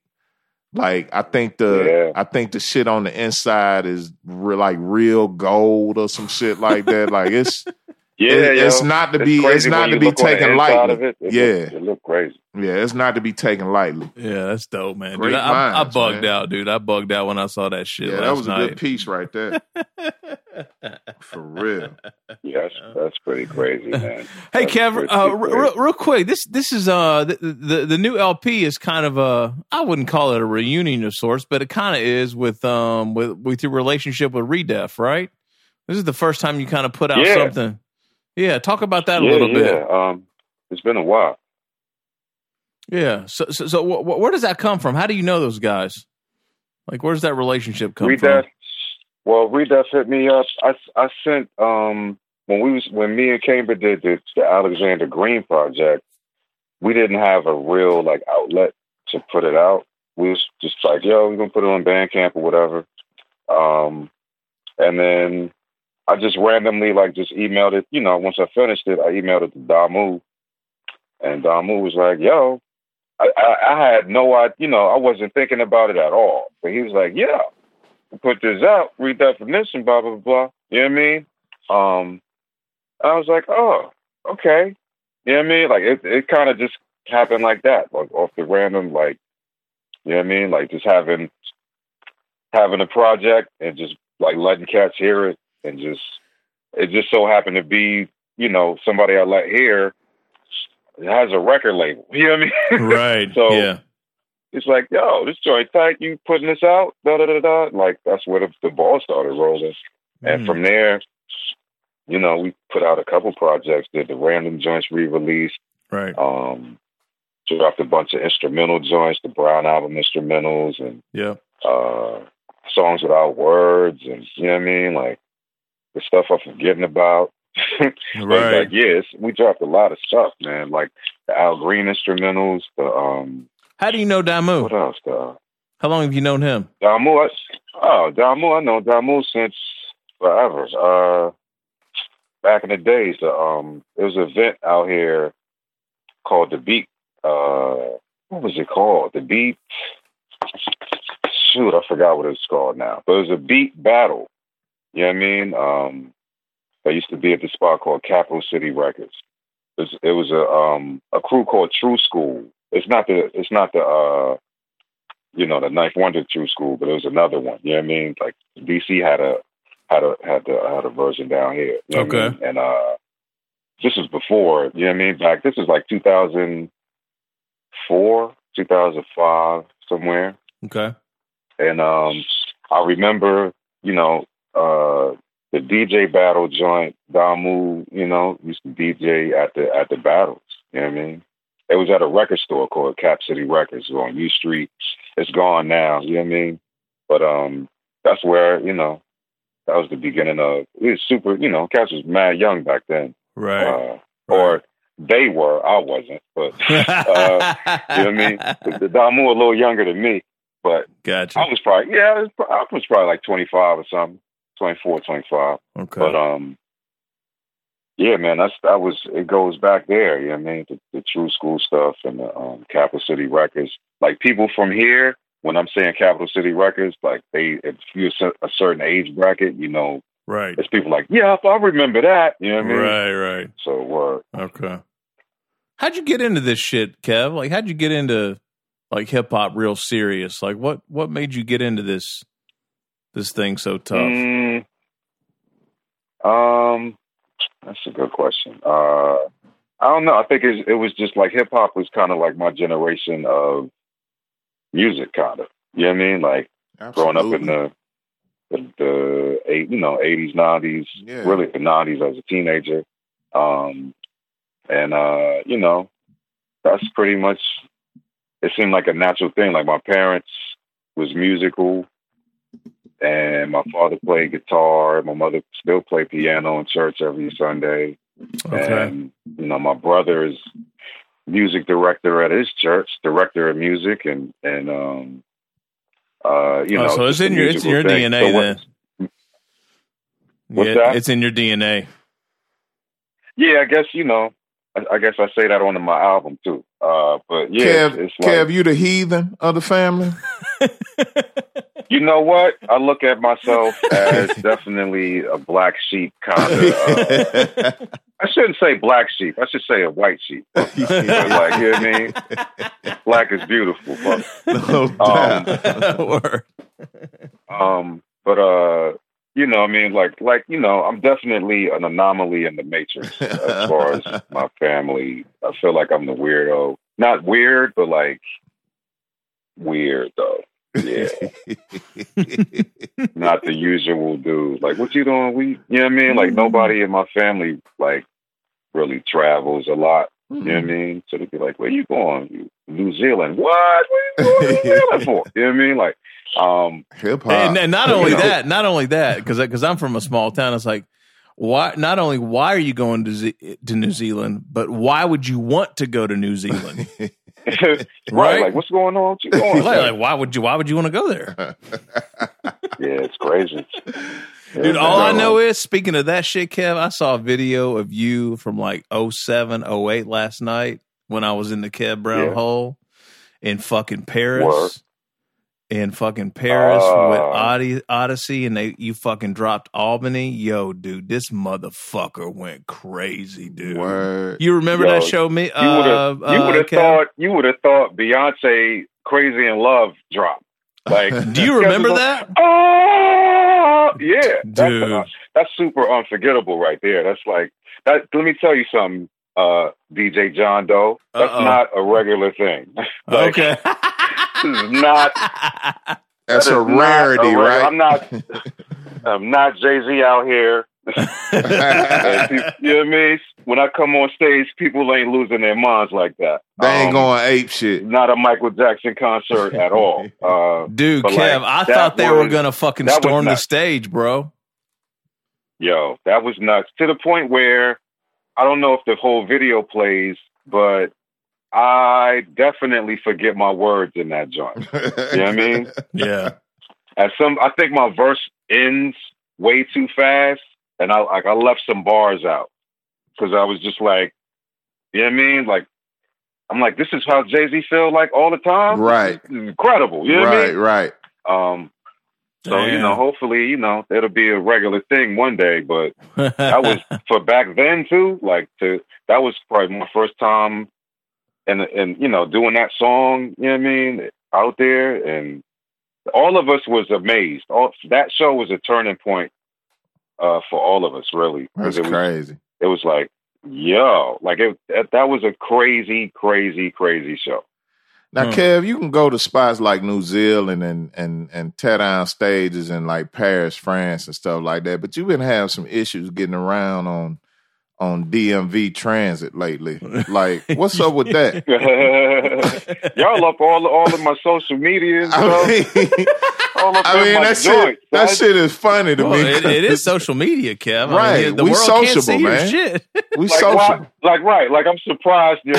Like I think the Yeah. I think the shit on the inside is re- like real gold or some shit like that. like it's Yeah, it- it's not to be it's crazy not to be look on the taken lightly. It, it yeah, look, it look crazy. yeah, it's not to be taken lightly. yeah, that's dope, man. Dude, I, I bugged man. out, dude. I bugged out when I saw that shit Yeah, last that was a night. good piece right there. For real. Yeah, that's, that's pretty crazy, man. Hey That's Kev, pretty uh, crazy. real, real quick, this this is uh the, the the new LP is kind of a I wouldn't call it a reunion of sorts, but it kind of is with um with with your relationship with Redef, right? This is the first time you kind of put out Yeah. something. Yeah, talk about that a little yeah. bit. Um, it's been a while. Yeah. So so, so wh- wh- where does that come from? How do you know those guys? Like, where's that relationship come Redef, from? well, Redef hit me up. I I sent um when we was when me and Cambridge did the, the Alexander Green project. We didn't have a real like outlet to put it out. We was just like, yo, we're gonna put it on Bandcamp or whatever. Um, and then I just randomly like just emailed it. You know, once I finished it, I emailed it to Damu, and Damu was like, yo. I, I, I had no idea, you know, I wasn't thinking about it at all. But he was like, yeah, put this out, redefinition, blah, blah, blah. You know what I mean? Um, I was like, oh, okay. You know what I mean? Like, it, it kind of just happened like that, like off the random, like, you know what I mean? Like, just having, having a project and just, like, letting cats hear it and just, it just so happened to be, you know, somebody I let hear has a record label. You know what I mean? Right. So- yeah. it's like, yo, this joint tight, you putting this out, da da da da. Like that's where the, the ball started rolling. And Mm. from there, you know, we put out a couple projects, did the random joints re-release, Right. um, dropped a bunch of instrumental joints, the Brown album instrumentals, and Yeah. uh, songs without words, and you know what I mean, like the stuff I'm forgetting about. Right. like, yeah, we dropped a lot of stuff, man. Like the Al Green instrumentals, the um, How do you know Damu? what else? The How long have you known him? Damu, I, oh, Damu, I know Damu since forever. Uh, back in the days, the, um, there was an event out here called the Beat. Uh, what was it called? The Beat. Shoot, I forgot what it's called now. But it was a Beat battle. You know what I mean? Um, that used to be at the spot called Capital City Records. It was, it was a um a crew called True School. It's not the it's not the uh you know, the Ninth Wonder True School, but it was another one. You know what I mean? Like DC had a had a had the had a version down here. You know what I Okay. mean? And uh this was before, you know what I mean? Back this was like two thousand four, two thousand five, somewhere. Okay. And um I remember, you know, uh the DJ battle joint, Damu, you know, used to DJ at the at the battles. You know what I mean? It was at a record store called Cap City Records on U Street. It's gone now, you know what I mean? But um that's where, you know, that was the beginning of it was super, you know, Caps was mad young back then. Right. Uh, or they were, I wasn't, but uh, you know what I mean? The, the Damu a little younger than me, but Gotcha. I was probably yeah, I was, I was probably like twenty five or something, 24, 25. Okay. But um, yeah, man, that's that was it goes back there. You know what I mean? The, the true school stuff and the um, Capital City Records. Like people from here, when I'm saying Capital City Records, like they if you're a certain age bracket, you know, right? It's people like, yeah, I remember that. You know what I mean? Right, right. So, uh, okay. How'd you get into this shit, Kev? Like, how'd you get into like hip hop real serious? Like, what what made you get into this this thing so tough? Mm, um, that's a good question. Uh, I don't know. I think it, it was just like hip hop was kind of like my generation of music, kind of. You know what I mean? Like Absolutely. growing up in the the, the eight, you know, eighties, nineties, yeah. really the nineties as a teenager. Um, and uh, you know, that's pretty much. It seemed like a natural thing. Like my parents was musical and my father played guitar. And my mother still played piano in church every Sunday. Okay. And you know, my brother is music director at his church, director of music, and and um, uh, you oh, know, so it's in your it's in your thing. DNA so then. What's yeah, that? It's in your DNA. Yeah, I guess you know. I, I guess I say that on my album too. Uh, but yeah, Kev, it's like, Kev, you the heathen of the family. You know what? I look at myself as definitely a black sheep kind of. Uh, I shouldn't say black sheep. I should say a white sheep. like, you know what I mean? Black is beautiful. But, no um, um, but uh, you know, I mean, like, like you know, I'm definitely an anomaly in the matrix as far as my family. I feel like I'm the weirdo. Not weird, but like weird though. Yeah. Not the usual dude. Like, what you doing? We, you know what I mean? Like, mm-hmm. nobody in my family, like, really travels a lot. Mm-hmm. You know what I mm-hmm. mean? So they'd be like, where you going? New Zealand. What? Where you going to New Zealand for? You know what I mean? Like, um, hip hop. And, and, not only that, not only that, because because I'm from a small town, it's like, why? Not only why are you going to Z- to New Zealand, but why would you want to go to New Zealand? right? right? Like, what's going on? What's going like, like, why would you? Why would you want to go there? yeah, it's crazy. Dude, all I know is speaking of that shit, Kev, I saw a video of you from like 07, 08 last night when I was in the Kev Brown yeah. hole in fucking Paris in fucking Paris uh, with Oddisee, Oddisee, and they you fucking dropped Albany. Yo, dude, this motherfucker went crazy, dude. Word. You remember yo, that show? Me, you would have uh, would have uh, thought you would have thought Beyonce "Crazy in Love" dropped. Like, do you remember that? Oh, yeah, dude, that's, that's super unforgettable right there. That's like that. Let me tell you something, uh, DJ John Doe. That's Uh-oh. not a regular thing. like, okay. this is not. That's that a rarity, a right? I'm not. I'm not Jay Z out here. you know what I mean? When I come on stage, people ain't losing their minds like that. They ain't um, going ape shit. Not a Michael Jackson concert at all. Uh, Dude, Kev, like, I thought they was, were gonna fucking storm the stage, bro. Yo, that was nuts. To the point where I don't know if the whole video plays, but I definitely forget my words in that joint. you know what I mean? Yeah. At some, I think my verse ends way too fast, and I like I left some bars out because I was just like, you know what I mean? Like, I'm like, this is how Jay Z feel like all the time. Right. incredible. You know right. I mean? Right. Um. So Damn. you know, hopefully, you know, it'll be a regular thing one day. But that was for back then too. Like to that was probably my first time and and you know doing that song you know what i mean out there and all of us was amazed all that show was a turning point uh for all of us really that's it crazy was, it was like yo like it that was a crazy crazy crazy show now, hmm. Kev, you can go to spots like New Zealand and and and tear down stages in like Paris, France, and stuff like that. But you've been having some issues getting around on on DMV transit lately. Like, what's up with that? Y'all up all all of my social media. I mean, I mean that shit. That shit is funny to well, me. It, it is social media, Kev. Right, I mean, the we world sociable, can't see man. shit. We like, sociable. Why, like right, like I'm surprised you're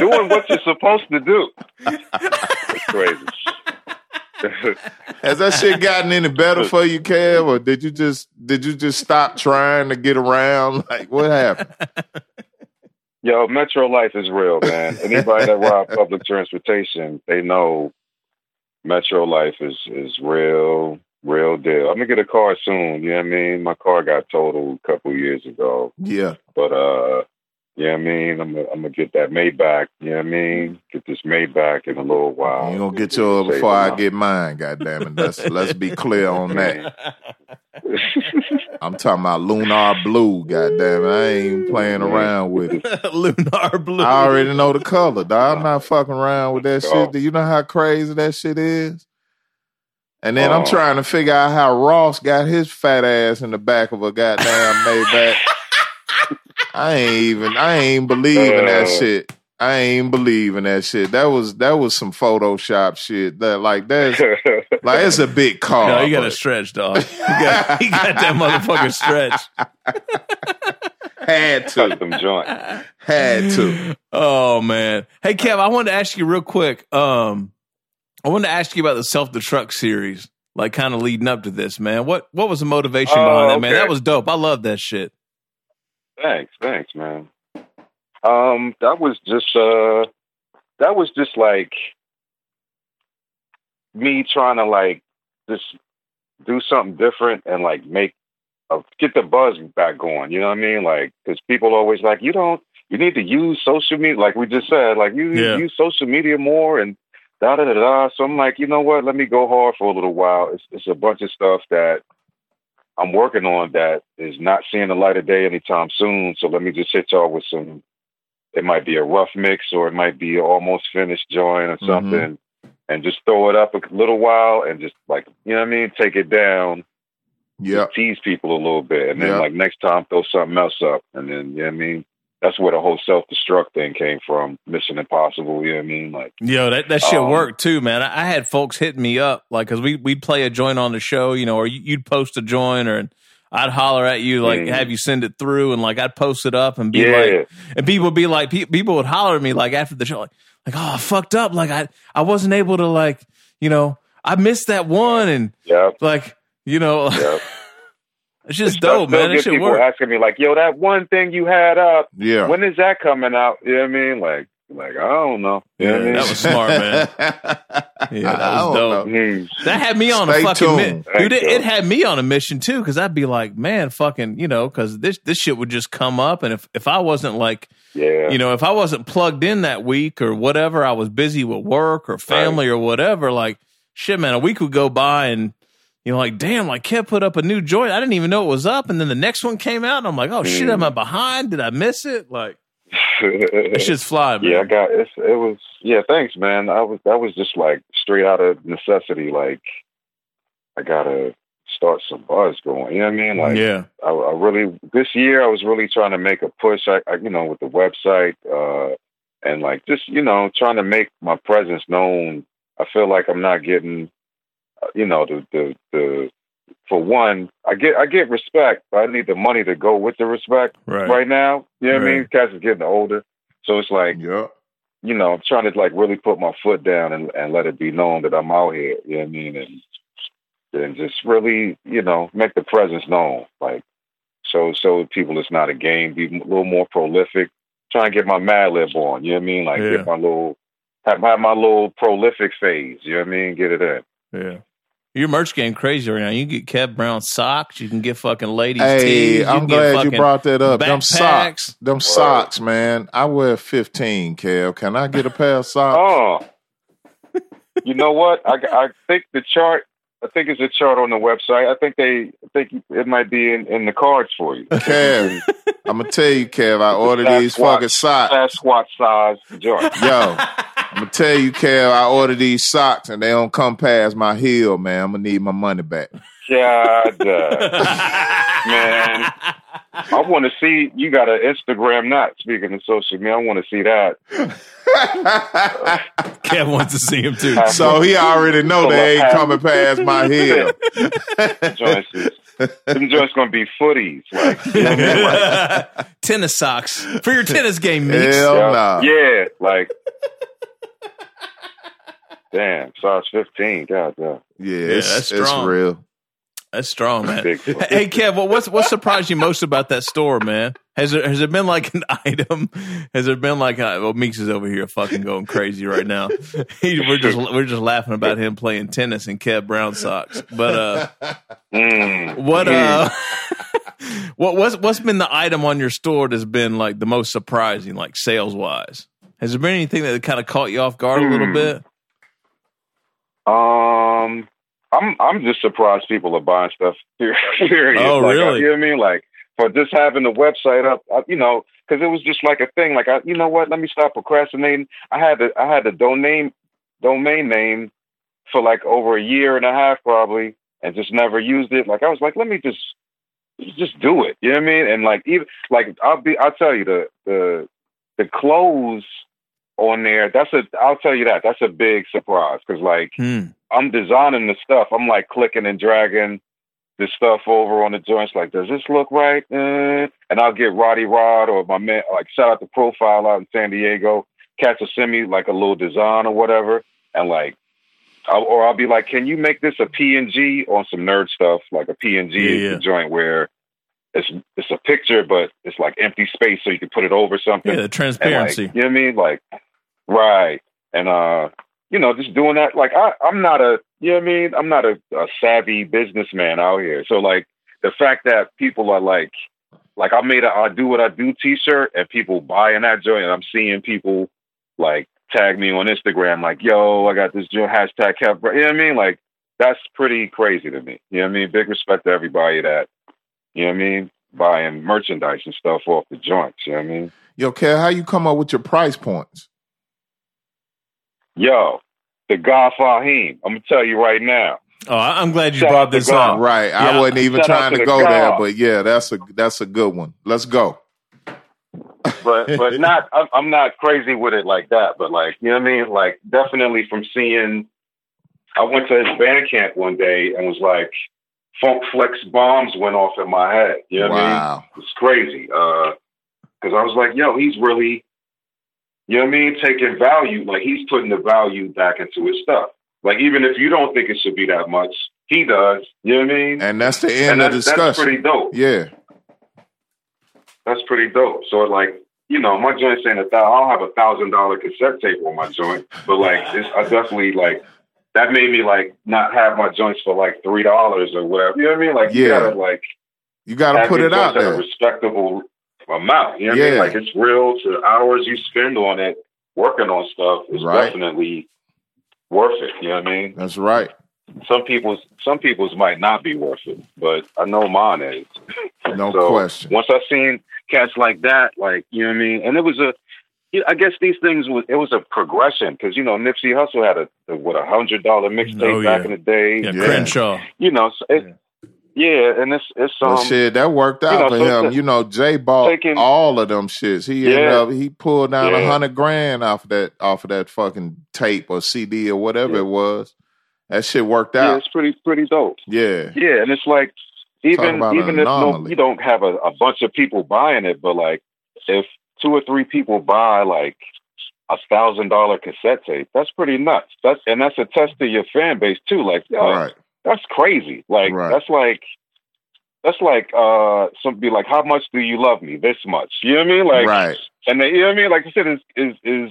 doing what you're supposed to do. It's crazy. Has that shit gotten any better for you, Kev, or did you just did you just stop trying to get around? Like, what happened? Yo, Metro life is real, man. Anybody that ride public transportation, they know Metro life is is real, real deal. I'm gonna get a car soon. You know what I mean? My car got totaled a couple years ago, Yeah, but uh, you know what I mean? I'm gonna, I'm gonna get that Maybach. You know what I mean? Get this Maybach in a little while. you gonna get yours before I get mine. God damn it! Let's let's be clear on that. I'm talking about Lunar Blue. God damn it! I ain't even playing around with it. Lunar blue. I already know the color, dog. I'm not fucking around with that shit. Do you know how crazy that shit is? And then I'm Oh. trying to figure out how Ross got his fat ass in the back of a goddamn Maybach. I ain't even I ain't believing that shit. I ain't believing that shit. That was that was some Photoshop shit. That like that's like it's a big car. No, you got to stretch, dog. You got, you got that motherfucker stretch. had to Custom joint. had to. Oh man. Hey Kev, I wanted to ask you real quick. Um I wanted to ask you about the self destruct series, like kind of leading up to this, man. What what was the motivation Oh, behind that, man? okay. That was dope. I love that shit. Thanks, thanks, man. Um, that was just uh that was just like me trying to like just do something different and like make uh, get the buzz back going. You know what I mean? Like, because people always like, you don't, you need to use social media. Like we just said, like you Yeah. use social media more and da da da da. So I'm like, you know what? Let me go hard for a little while. It's, it's a bunch of stuff that I'm working on that is not seeing the light of day anytime soon. So let me just hit y'all with some. It might be a rough mix, or it might be almost finished joint, or Mhm. something, and just throw it up a little while, and just like you know what I mean, take it down, Yeah, tease people a little bit, and then Yeah. like next time throw something else up, and then you know what I mean. That's where the whole self destruct thing came from. Mission Impossible, you know what I mean? Like, Yo, that, that shit Um, worked too, man. I, I had folks hitting me up, like, cause we, we'd play a joint on the show, you know, or you- you'd post a joint or I'd holler at you, like, Mhm. have you send it through and like, I'd post it up and be yeah, like, and people would be like, pe- people would holler at me like after the show, like, like, oh, I fucked up. Like I, I wasn't able to like, you know, I missed that one and yeah, like, you know, yeah. It's just I dope, man. That get shit people worked. asking me like, "Yo, that one thing you had up, Yeah. when is that coming out?" You know what I mean? Like, like I don't know. You know what I mean? that was smart, man. Yeah, that I was dope. know. Mm. That had me on Stay a fucking mission, dude. It, it had me on a mission too, because I'd be like, man, fucking, you know, because this this shit would just come up, and if if I wasn't like, yeah, you know, if I wasn't plugged in that week or whatever, I was busy with work or family or whatever, like, shit, man, a week would go by and. You know, like damn, like Kev put up a new joint. I didn't even know it was up, and then the next one came out, and I'm like, oh shit, Mm. am I behind? Did I miss it? Like, it's just fly, man. yeah, I got it's, it. Was yeah, thanks, man. I was that was just like straight out of necessity. Like, I gotta start some buzz going. You know what I mean? Like, yeah, I, I really this year I was really trying to make a push. I, I you know with the website uh, and like just you know trying to make my presence known. I feel like I'm not getting you know the the the for one I get I get respect, but I need the money to go with the respect right. right, now. You know what I mean? Cats is getting older, so it's like yeah. you know I'm trying to like really put my foot down and, and let it be known that I'm out here. You know what I mean? And and just really, you know, make the presence known. Like, so so people it's not a game. Be a little more prolific. Try and get my Madlib on. You know what I mean? Like, Yeah. get my little have, have my little prolific phase. You know what I mean? Get it in. Yeah. Your merch game crazy right now. You can get Kev Brown socks. You can get fucking ladies tees. Hey, you I'm can get glad you fucking brought that up. Them socks, them socks, man. I wear 15, Kev. Can I get a pair of socks? Oh, you know what? I I think the chart. I think it's a chart on the website. I think they. I think it might be in, in the cards for you. Kev, I'm gonna tell you, Kev. I ordered these Sasquatch. fucking socks. Sasquatch size joint. Yo, I'm gonna tell you, Kev. I ordered these socks and they don't come past my heel, man. I'm gonna need my money back. God, man. I want to see. You got an Instagram, not speaking of social media. I want to see that. Kev wants to see him too. so he already know they ain't coming past my heel. Them joints, is, them joints gonna be footies. Like, you know I mean? Like, tennis socks for your tennis game, Meeks. Hell yeah, nah. yeah, like Damn, size fifteen. God damn. Yeah, Yeah, it's, that's it's strong. real. That's strong, man. Hey, Kev, what what's what surprised you most about that store, man? Has there has there been like an item? Has there been like a, well, Meeks is over here fucking going crazy right now. He, we're just we're just laughing about him playing tennis in Kev Brown socks. But uh, Mm. what uh, what what's what's been the item on your store that's been like the most surprising, like sales wise? Has there been anything that kind of caught you off guard a little Hmm. bit? Um, I'm I'm just surprised people are buying stuff. Period. Oh, like, really? You know what I mean? Like for just having the website up, I, you know, because it was just like a thing. Like I, you know what? Let me stop procrastinating. I had the I had the domain domain name for like over a year and a half probably, and just never used it. Like I was like, let me just just do it. You know what I mean? And like even like I'll be I'll tell you the the the clothes on there. That's a I'll tell you that that's a big surprise because like Hmm. I'm designing the stuff. I'm like clicking and dragging the stuff over on the joints. Like, does this look right? Uh, and I'll get Roddy Rod or my man, like shout out the Profile out in San Diego. Cats will send me like a little design or whatever, and like, I'll, or I'll be like, can you make this a PNG on some nerd stuff? Like a PNG Yeah, yeah. joint where it's it's a picture, but it's like empty space, so you can put it over something. Yeah, And, like, transparency. you know what I mean? Like, right. And, uh, you know, just doing that. Like, I, I'm not a, you know what I mean? I'm not a, a savvy businessman out here. So, like, the fact that people are like, like, I made a I do what I do t shirt and people buying that joint, and I'm seeing people like tag me on Instagram, like, yo, I got this joint, hashtag Kev. You know what I mean? Like, that's pretty crazy to me. You know what I mean? Big respect to everybody that, you know what I mean? Buying merchandise and stuff off the joints. You know what I mean? Yo, Kev, how you come up with your price points? Yo, the God Fahim. I'm gonna tell you right now. Oh, I- I'm glad you Shout brought this up. Right. I wasn't even Shout trying to to the go there, but yeah, that's a that's a good one. Let's go. But but not I'm, I'm not crazy with it like that. But like you know what I mean? Like definitely from seeing. I went to his band camp one day and was like, Funk Flex bombs went off in my head. You know what I mean? It's crazy. Uh, because I was like, yo, he's really, you know what I mean, taking value. Like he's putting the value back into his stuff. Like even if you don't think it should be that much, he does. You know what I mean? And that's the end And of the that's, that's discussion. pretty dope. yeah. That's pretty dope. So like, you know, my joint's saying a thousand. I don't have a thousand dollar cassette tape on my joint, but like, it's, I definitely like that made me like not have my joints for like three dollars or whatever. You know what I mean? Like, you Yeah. gotta like You got to put it out joints at a there. respectable amount. You know what I mean? Like it's real to the hours you spend on it, working on stuff is Right. definitely worth it. You know what I mean? That's right. Some people's some people's might not be worth it, but I know mine is. No So, question. Once I seen cats like that, like you know what I mean, and it was a, I guess these things was it was a progression because you know Nipsey Hussle had a, a what a hundred dollar mixtape Oh, back in the day. Yeah, Yeah. Crenshaw. You know, so it, yeah. and it's it's um But shit, that worked out you know, for so him. You know, Jay bought taking- all of them shits. He ended up he pulled down a Yeah. hundred grand off of that off of that fucking tape or CD or whatever Yeah. it was. That shit worked yeah, out. it's pretty pretty dope. Yeah. Yeah, and it's like even even if no, you don't have a, a bunch of people buying it, but like if two or three people buy like a thousand dollar cassette tape, that's pretty nuts. That's and that's a test to your fan base too. Like, yo, Right. That's crazy. Like Right. that's like that's like uh some be like, how much do you love me? This much. You know what I mean? Like right. and they, you know what I mean? Like I said, is is is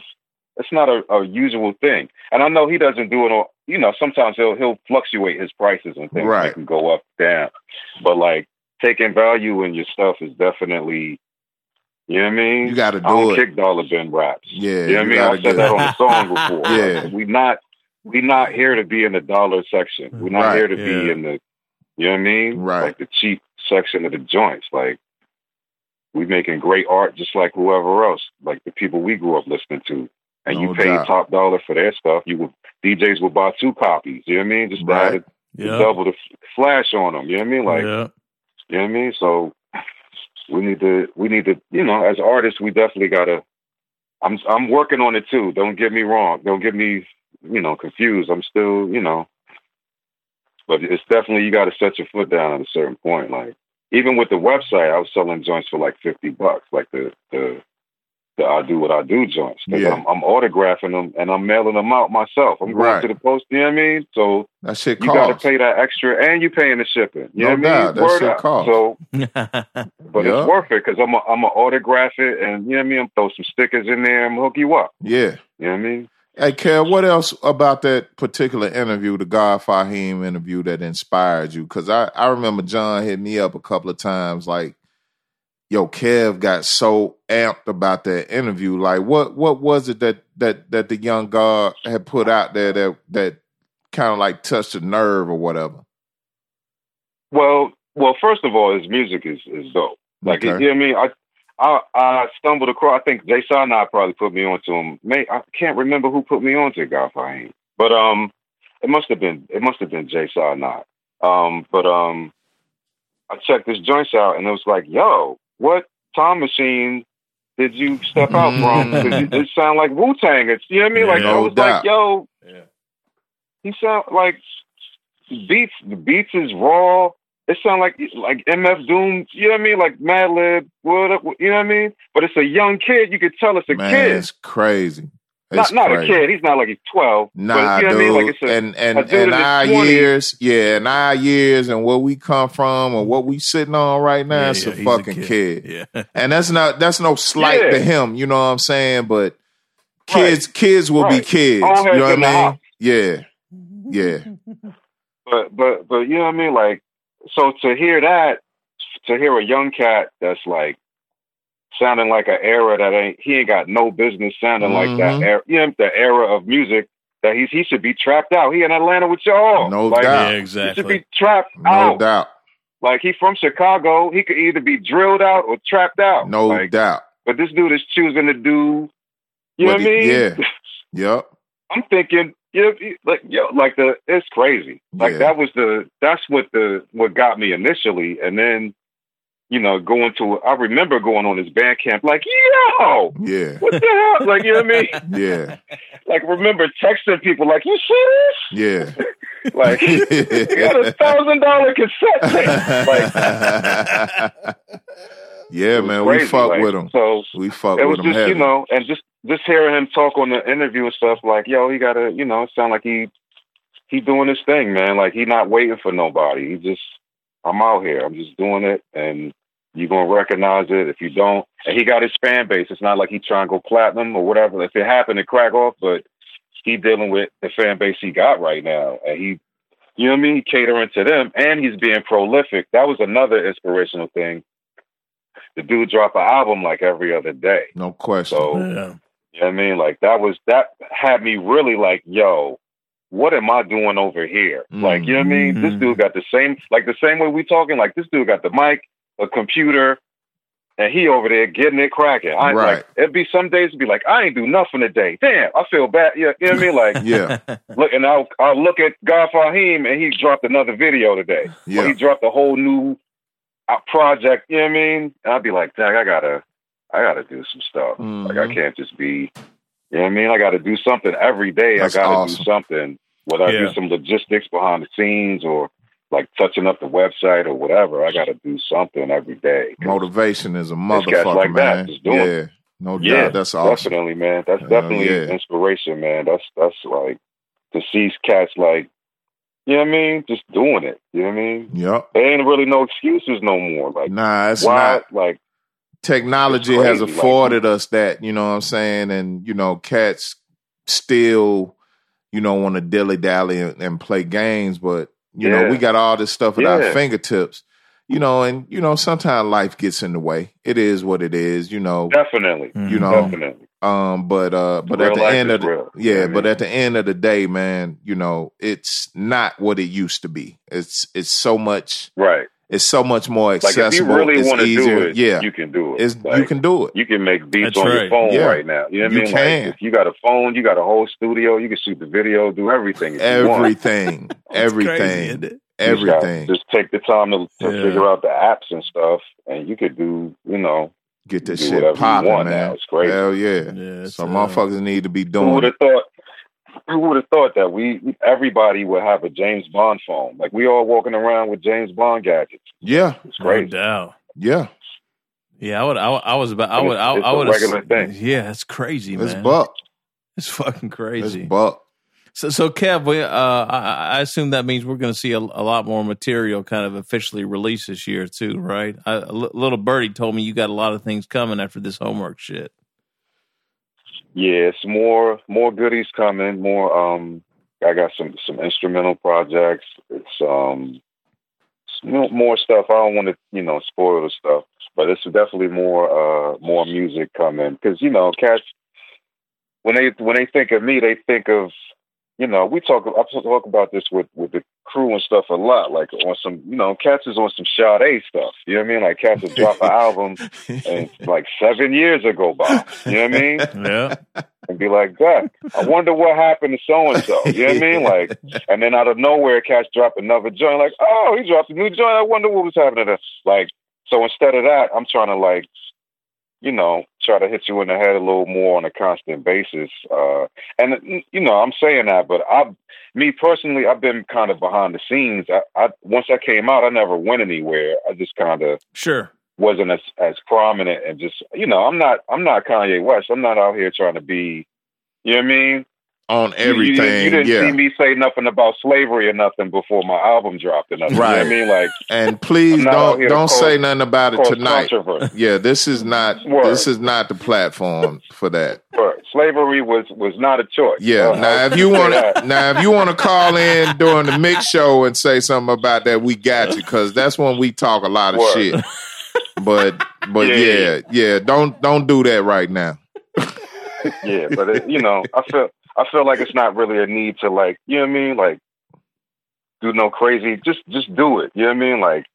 it's not a, a usual thing. And I know he doesn't do it all. You know, sometimes he'll he'll fluctuate his prices and things. Right. They can go up, down. But like taking value in your stuff is definitely. You know what I mean? You gotta I don't do it. kick dollar bin raps. Yeah. You know what I mean? I've said that on the song before. Yeah. Like, we not we not here to be in the dollar section. We're not Right, here to yeah. be in the you know what I mean? Right. Like the cheap section of the joints. Like we making great art just like whoever else, like the people we grew up listening to. And No you pay doubt. top dollar for their stuff. You would DJs would buy two copies. You know what I mean? Just Right. add a, Yeah. double the flash on them. You know what I mean? Like yeah. you know what I mean? So we need to we need to you know as artists we definitely gotta. I'm I'm working on it too. Don't get me wrong. Don't get me you know confused. I'm still you know, but it's definitely you got to set your foot down at a certain point. Like even with the website, I was selling joints for like fifty bucks, like the the the I do what I do joints. Yeah. I'm, I'm autographing them and I'm mailing them out myself. I'm going Right. to the post. You know what I mean? So That shit you got to pay that extra, and you're paying the shipping. You No know what. I mean? That Word shit costs. So, but Yeah. it's worth it because I'm a, I'm gonna autograph it, and you know what I mean. I'm throw some stickers in there and hook you up. Yeah. You know what I mean? Hey, Kel, what else about that particular interview, the God Fahim interview, that inspired you? Because I, I remember John hit me up a couple of times, like, yo, Kev got so amped about that interview. Like, what what was it that that that the young God had put out there that that kind of like touched a nerve or whatever? Well, well, first of all, his music is is dope. Like Okay. you know what I mean? I I I stumbled across. I think J Scienide probably put me onto him. May I can't remember who put me onto God Fahim, but um, it must have been it must have been J Scienide. Um, but um, I checked this joints out, and it was like, yo, what time machine did you step out from? 'Cause it, it sound like Wu Tang. It's you know what I mean? Like No I was doubt. like, yo, Yeah. he sound like beats. The beats is raw. It sound like like MF Doom. You know what I mean? Like Madlib. What up? You know what I mean? But it's a young kid. You could tell it's a Man, kid. it's crazy. Not It's not crazy. a kid. He's not like he's twelve. Nah, but, you know dude. what I mean? Like it's a, and and a and our 20s. years, yeah, and our years and where we come from and what we sitting on right now, Yeah, it's yeah, a he's fucking kid. Yeah. And that's not that's no slight Yeah. to him, you know what I'm saying? But Right. kids kids will be kids. All You know what I mean? Yeah. Yeah. but but but you know what I mean? Like so to hear that, to hear a young cat that's like sounding like an era that ain't he ain't got no business sounding like that Mhm. era. You know the era of music that he's he should be trapped out. He in Atlanta with y'all. No like, doubt. Yeah, He should be trapped No out. doubt. Like he from Chicago, he could either be drilled out or trapped out. No like, doubt. But this dude is choosing to do. You know What what I mean? yeah. Yep. I'm thinking, you know, like yo, like the it's crazy. Like Yeah. that was the that's what the what got me initially, and then you know going to I remember going on his band camp, like yo, Yeah. what the hell? Like you know what I mean? Yeah. Like remember texting people like you see Yeah. Like you got a thousand dollar cassette tape. Like yeah, man, we fuck like, with him. So We fuck with him. it was just heavy. you know, and just just hearing him talk on the interview and stuff like, yo, he got to, you know, it sound like he he doing his thing, man. Like he not waiting for nobody. He just, I'm out here. I'm just doing it, and you're gonna recognize it. If you don't, and he got his fan base. It's not like he trying to go platinum or whatever. If it happened to crack off, but he dealing with the fan base he got right now, and he. You know what I mean? Catering to them, and he's being prolific. That was another inspirational thing. The dude drop an album like every other day. no question. So Yeah. you know what I mean? Like that was that had me really like, yo, what am I doing over here? Mm. Like, you know what I mean? This Mhm. dude got the same like the same way we talking, like this dude got the mic, a computer, and he over there getting it cracking. I Right. like it'd be some days it'd be like, I ain't do nothing today. Damn, I feel bad. Yeah, you know what I mean? Like yeah. look and I'll I'll look at God Fahim and he dropped another video today. Or Yeah. he dropped a whole new project, you know what I mean? And I'd be like, Dang, I gotta I gotta do some stuff. Mm-hmm. Like I can't just be you know what I mean? I gotta do something every day. That's I gotta awesome. do something. Whether I do some logistics behind the scenes or like touching up the website or whatever, I gotta do something every day. Motivation is a motherfucker, like that man. Yeah. No doubt. Yeah, That's awesome. Definitely, man. That's definitely yeah. inspiration, man. That's that's like to see cats like you know what I mean, just doing it. You know what I mean? Yep. There ain't really no excuses no more. Like Nah, it's why not. like technology It's has crazy, like- afforded us that, you know what I'm saying? And, you know, cats still, you know, want to dilly dally and, and play games, but, you know, we got all this stuff at our fingertips, you know, and, you know, sometimes life gets in the way. It is what it is, you know. definitely. Mm-hmm. You know, Definitely. Um, but uh, but Real at the end of the real. yeah, You know what I but at the end of the day, man, you know, it's not what it used to be. It's it's so much Right. it's so much more Like if you accessible. really it's easier. do it, yeah, you can do it. it's Like, you can do it. you can make beats That's on right. your phone Yeah. right now. You know what You I mean? can. Like if you got a phone, you got a whole studio, you can shoot the video, do everything. If you want. Everything, crazy, everything, isn't it? You just gotta everything. Just take the time to, to Yeah. figure out the apps and stuff, and you could do, you know, Get this shit popping, want man. now. It's crazy. Hell yeah. Yeah, it's, so uh, motherfuckers need to be doing. who would have thought? Who would have thought that we everybody would have a James Bond phone? Like we all walking around with James Bond gadgets. Yeah, It's No crazy. doubt. yeah. Yeah, I would. I, I was about. I would. it's- I, it's I a would. regular thing. Yeah, it's crazy, man. It's buck. It's fucking It's crazy. buck. So, so Kev, we, uh, I, I assume that means we're going to see a, a lot more material kind of officially released this year too, right? I, little birdie told me you got a lot of things coming after this homework shit. Yeah, more more goodies coming. More um, I got some some instrumental projects. It's um, more, more stuff. I don't want to you know spoil the stuff, but it's definitely more uh more music coming because you know cats when they when they think of me, they think of you know we talk I talk about this with with the crew and stuff a lot. Like on some you know cats is on some Sade stuff. You know what I mean? Like cats will drop an album and like seven years ago by. You know what I mean? Yeah, and be like, God, I wonder what happened to so and so. You know what I mean? Like, and then out of nowhere, cats drop another joint. Like, oh, he dropped a new joint. I wonder what was happening to Like, so instead of that, I'm trying to like, you know, try to hit you in the head a little more on a constant basis. Uh, and you know, I'm saying that, but I, me personally, I've been kind of behind the scenes. I, I once I came out, I never went anywhere. I just kind of sure. wasn't as as prominent and just you know I'm not I'm not Kanye West. I'm not out here trying to be. You know what I mean? On You- you- everything. You, didn't yeah. see me say nothing about slavery or nothing before my album dropped or nothing. You know what Right. I mean? Like And please I'm not out don't don't cause- say nothing about it tonight. Yeah, this is not Word. this is not the platform for that. But slavery was was not a choice. Yeah. Uh, now if you want to now if you want to call in during the mix show and say something about that, we got you because that's when we talk a lot of Word. shit. But but Yeah, yeah, yeah. yeah, don't don't do that right now. yeah, but it, you know, I feel I feel like it's not really a need to like, you know what I mean? Like, do no crazy. Just just do it. You know what I mean? Like,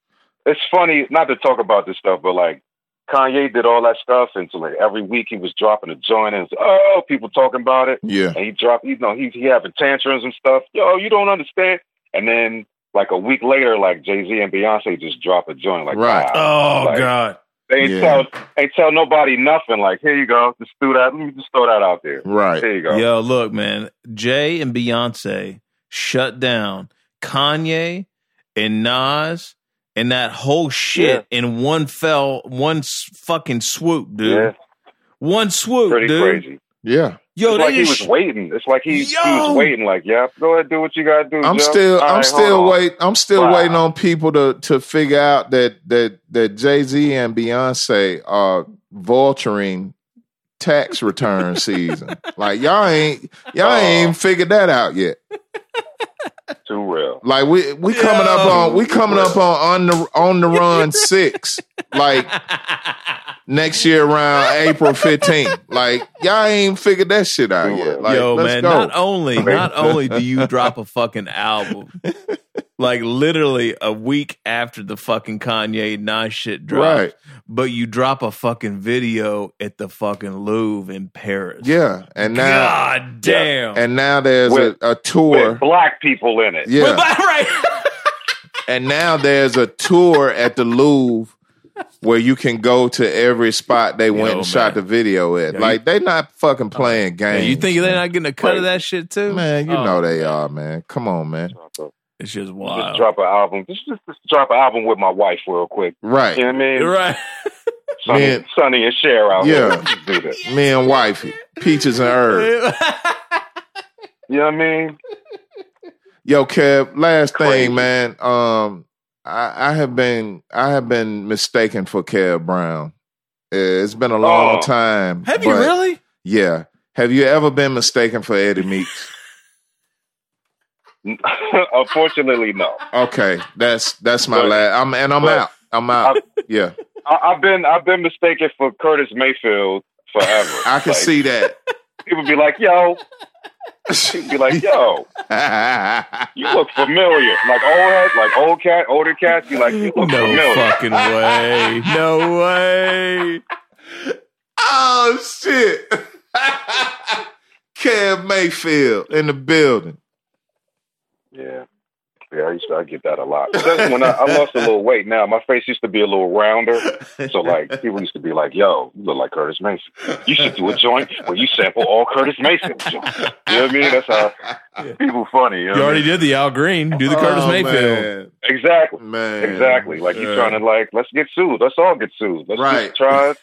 it's funny not to talk about this stuff, but like Kanye did all that stuff, and so like every week he was dropping a joint, and it's, oh, people talking about it, Yeah. and he dropped, you know, he he having tantrums and stuff. Yo, you don't understand. And then like a week later, like Jay Z and Beyonce just drop a joint, like Right. Oh Like- God. They ain't Yeah. tell ain't tell nobody nothing. Like here you go, just do that. Let me just throw that out there. Right. There you go. Yo, look, man. Jay and Beyonce shut down Kanye and Nas and that whole shit in one fell, one fucking swoop, dude. Yeah, One swoop, pretty dude. crazy. Yeah. Yo, they like he just was waiting. It's like he, he was waiting. Like, yeah, go ahead, do what you gotta do. I'm Joe. still All I'm right, still hold wait I'm still Wow. waiting on people to to figure out that that that Jay-Z and Beyonce are vulturing tax return season. Like y'all ain't y'all Oh. ain't even figured that out yet. Too real. Like we we coming up on we coming up on on the on the run 6 like next year around April 15th. Like y'all ain't figured that shit out yet. Like Yo, let's man, go. not only not only do you drop a fucking album, like literally a week after the fucking Kanye Nas shit drops, Right. but you drop a fucking video at the fucking Louvre in Paris. Yeah, and now God damn. and now there's With- a, a tour. With black people in it. Yeah. Well, right. And now there's a tour at the Louvre where you can go to every spot they went Yo, and shot man. the video at. Yo, like they not fucking oh, playing Man, games. you think they're not getting a cut of that shit too? man, you Oh, know they are, man. Come on, man. It's just Just wild. drop an album. Just, just just drop an album with my wife real quick. Right. You know what I mean? Right. Sonny, Man. Sonny and Cher out Yeah. here. Just do that. Me and wifey. Peaches and herb. You know what I mean? Yo, Kev, last Crazy. thing, man. Um I, I have been I have been mistaken for Kev Brown. Uh, It's been a long Oh. time. Have you really? Yeah. Have you ever been mistaken for Eddie Meeks? Unfortunately, no. Okay, that's that's my But- last. I'm and I'm out. I'm out. yeah, I, I've been I've been mistaken for Curtis Mayfield forever. I can Like, see that. people be like, "Yo," people be like, "Yo, you look familiar." Like old head, like old cat, older cats be like, "You look No familiar." fucking way. No way. oh shit! Kev Mayfield in the building. Yeah, Yeah, I used to I get that a lot. When I, I lost a little weight. Now my face used to be a little rounder, so like people used to be like, "Yo, you look like Curtis Mason. You should do a joint where you sample all Curtis Mason joints." You know what I mean? That's how people funny. You, know You already mean? did the Al Green. Do the Curtis Oh, Mayfield. man. exactly, Man. exactly. Like you Yeah. trying to like, let's get sued. Let's all get sued. Let's Right. just try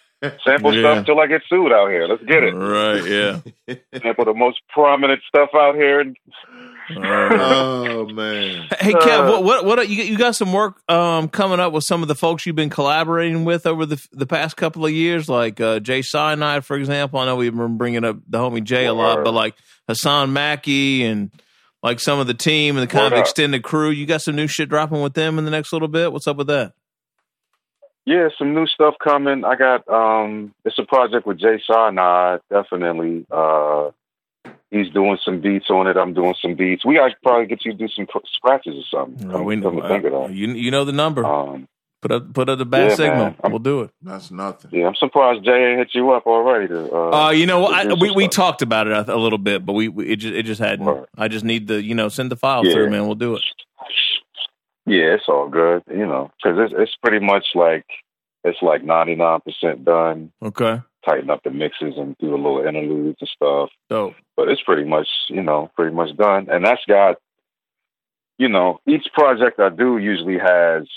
sample Yeah. stuff till I get sued out here. Let's get it. Right. Yeah. Sample the most prominent stuff out here. And All right. Oh man. Hey Kev, Uh, what what what you you got some work um coming up with some of the folks you've been collaborating with over the the past couple of years, like uh, J Scienide, for example. I know we've been bringing up the homie Jay a lot, but like Hassaan Mackey and like some of the team and the kind Word of up. extended crew. You got some new shit dropping with them in the next little bit. What's up with that? Yeah, some new stuff coming. I got um it's a project with J Scienide, definitely. Uh he's doing some beats on it. I'm doing some beats. We actually probably get you to do some scratches or something. Come, we come know to think of uh, that. you you know the number. Um put up put up the bad yeah, signal. man. I'm- We'll do it. That's nothing. yeah, I'm surprised Jay ain't hit you up already to uh, Uh, you know. I, we we talked about it a, a little bit, but we, we it just it just hadn't. Right. I just need the you know send the file Yeah. through, man. We'll do it. Yeah, it's all good, you know, cuz it's it's pretty much like it's like 99% done. Okay. Tighten up the mixes and do a little interludes and stuff. Dope. but it's pretty much you know pretty much done and that's got you know each project i do usually has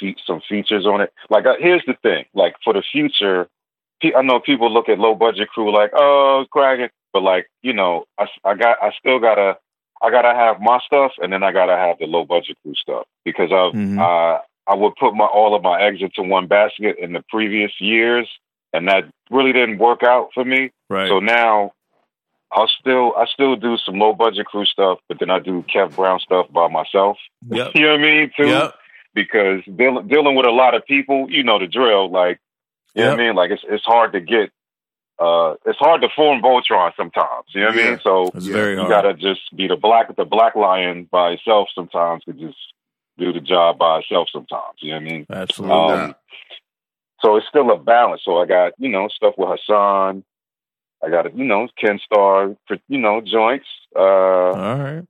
fe- some features on it like uh, here's the thing like for the future pe- i know people look at low budget crew like oh it's cracking but like you know I, I got i still gotta i gotta have my stuff and then i gotta have the low budget crew stuff because i've Mhm. uh, i would put my all of my eggs into one basket in the previous years and that really didn't work out for me Right. so now I'll still I still do some low budget crew stuff, but then I do Kev Brown stuff by myself. yep. You know what I mean? Too Yep. because dealing dealing with a lot of people, you know the drill. Like you know what I mean? Like it's it's hard to get uh it's hard to form Voltron sometimes. You know what I mean? So you hard. gotta just be the black the black lion by itself sometimes to just do the job by itself sometimes. You know what I mean? Absolutely. Um. So it's still a balance. So I got, you know, stuff with Hassaan. I got, you know, Kenn Starr, you know, joints. Uh, All right.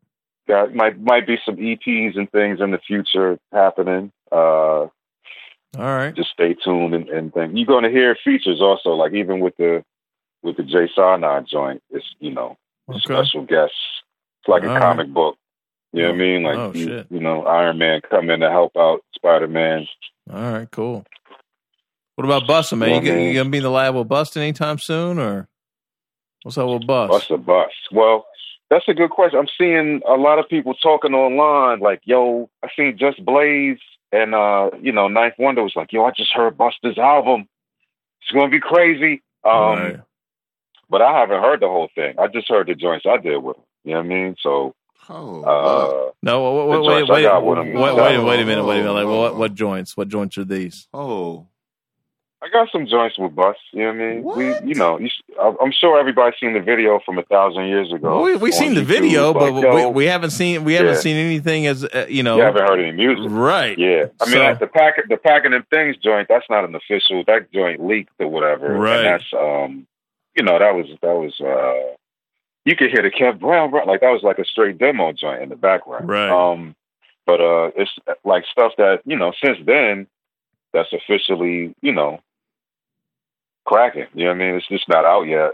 got might might be some EPs and things in the future happening. Uh, All right. just stay tuned and, and things. You're going to hear features also, like even with the with the J Scienide joint. It's you know Okay. special guests. It's like All a right. comic book. You know what I mean? Like Oh, you, you know, Iron Man come in to help out Spider Man. All right. Cool. What about Busta, man? Yeah, You, you gonna be in the lab with Busta anytime soon, or what's up with bust? Bust a bust. Well, that's a good question. I'm seeing a lot of people talking online, like, yo, I seen Just Blaze and uh, you know, 9th Wonder was like, yo, I just heard Busta's album. It's gonna be crazy. Um Right. but I haven't heard the whole thing. I just heard the joints I did with him. You know what I mean? So Oh, uh No, wait, The wait, wait, I got wait, wait, wait, wait a minute, wait a minute. Like, what, what joints? What joints are these? oh, I got some joints with Bust. You know what I mean? What? We, you know, you, I'm sure everybody's seen the video from a thousand years ago. Well, we have seen the YouTube. video, but we, we haven't seen we haven't Yeah. seen anything as uh, you know. you haven't heard any music. Right. Yeah, I mean So- like the pack the packing and things joint. That's not an official. That joint leaked or whatever. Right. And that's um, you know, that was that was uh, you could hear the Kev Brown like that was like a straight demo joint in the background. Right. Um, but uh, it's like stuff that you know since then that's officially you know cracking. You know what I mean? It's just not out yet.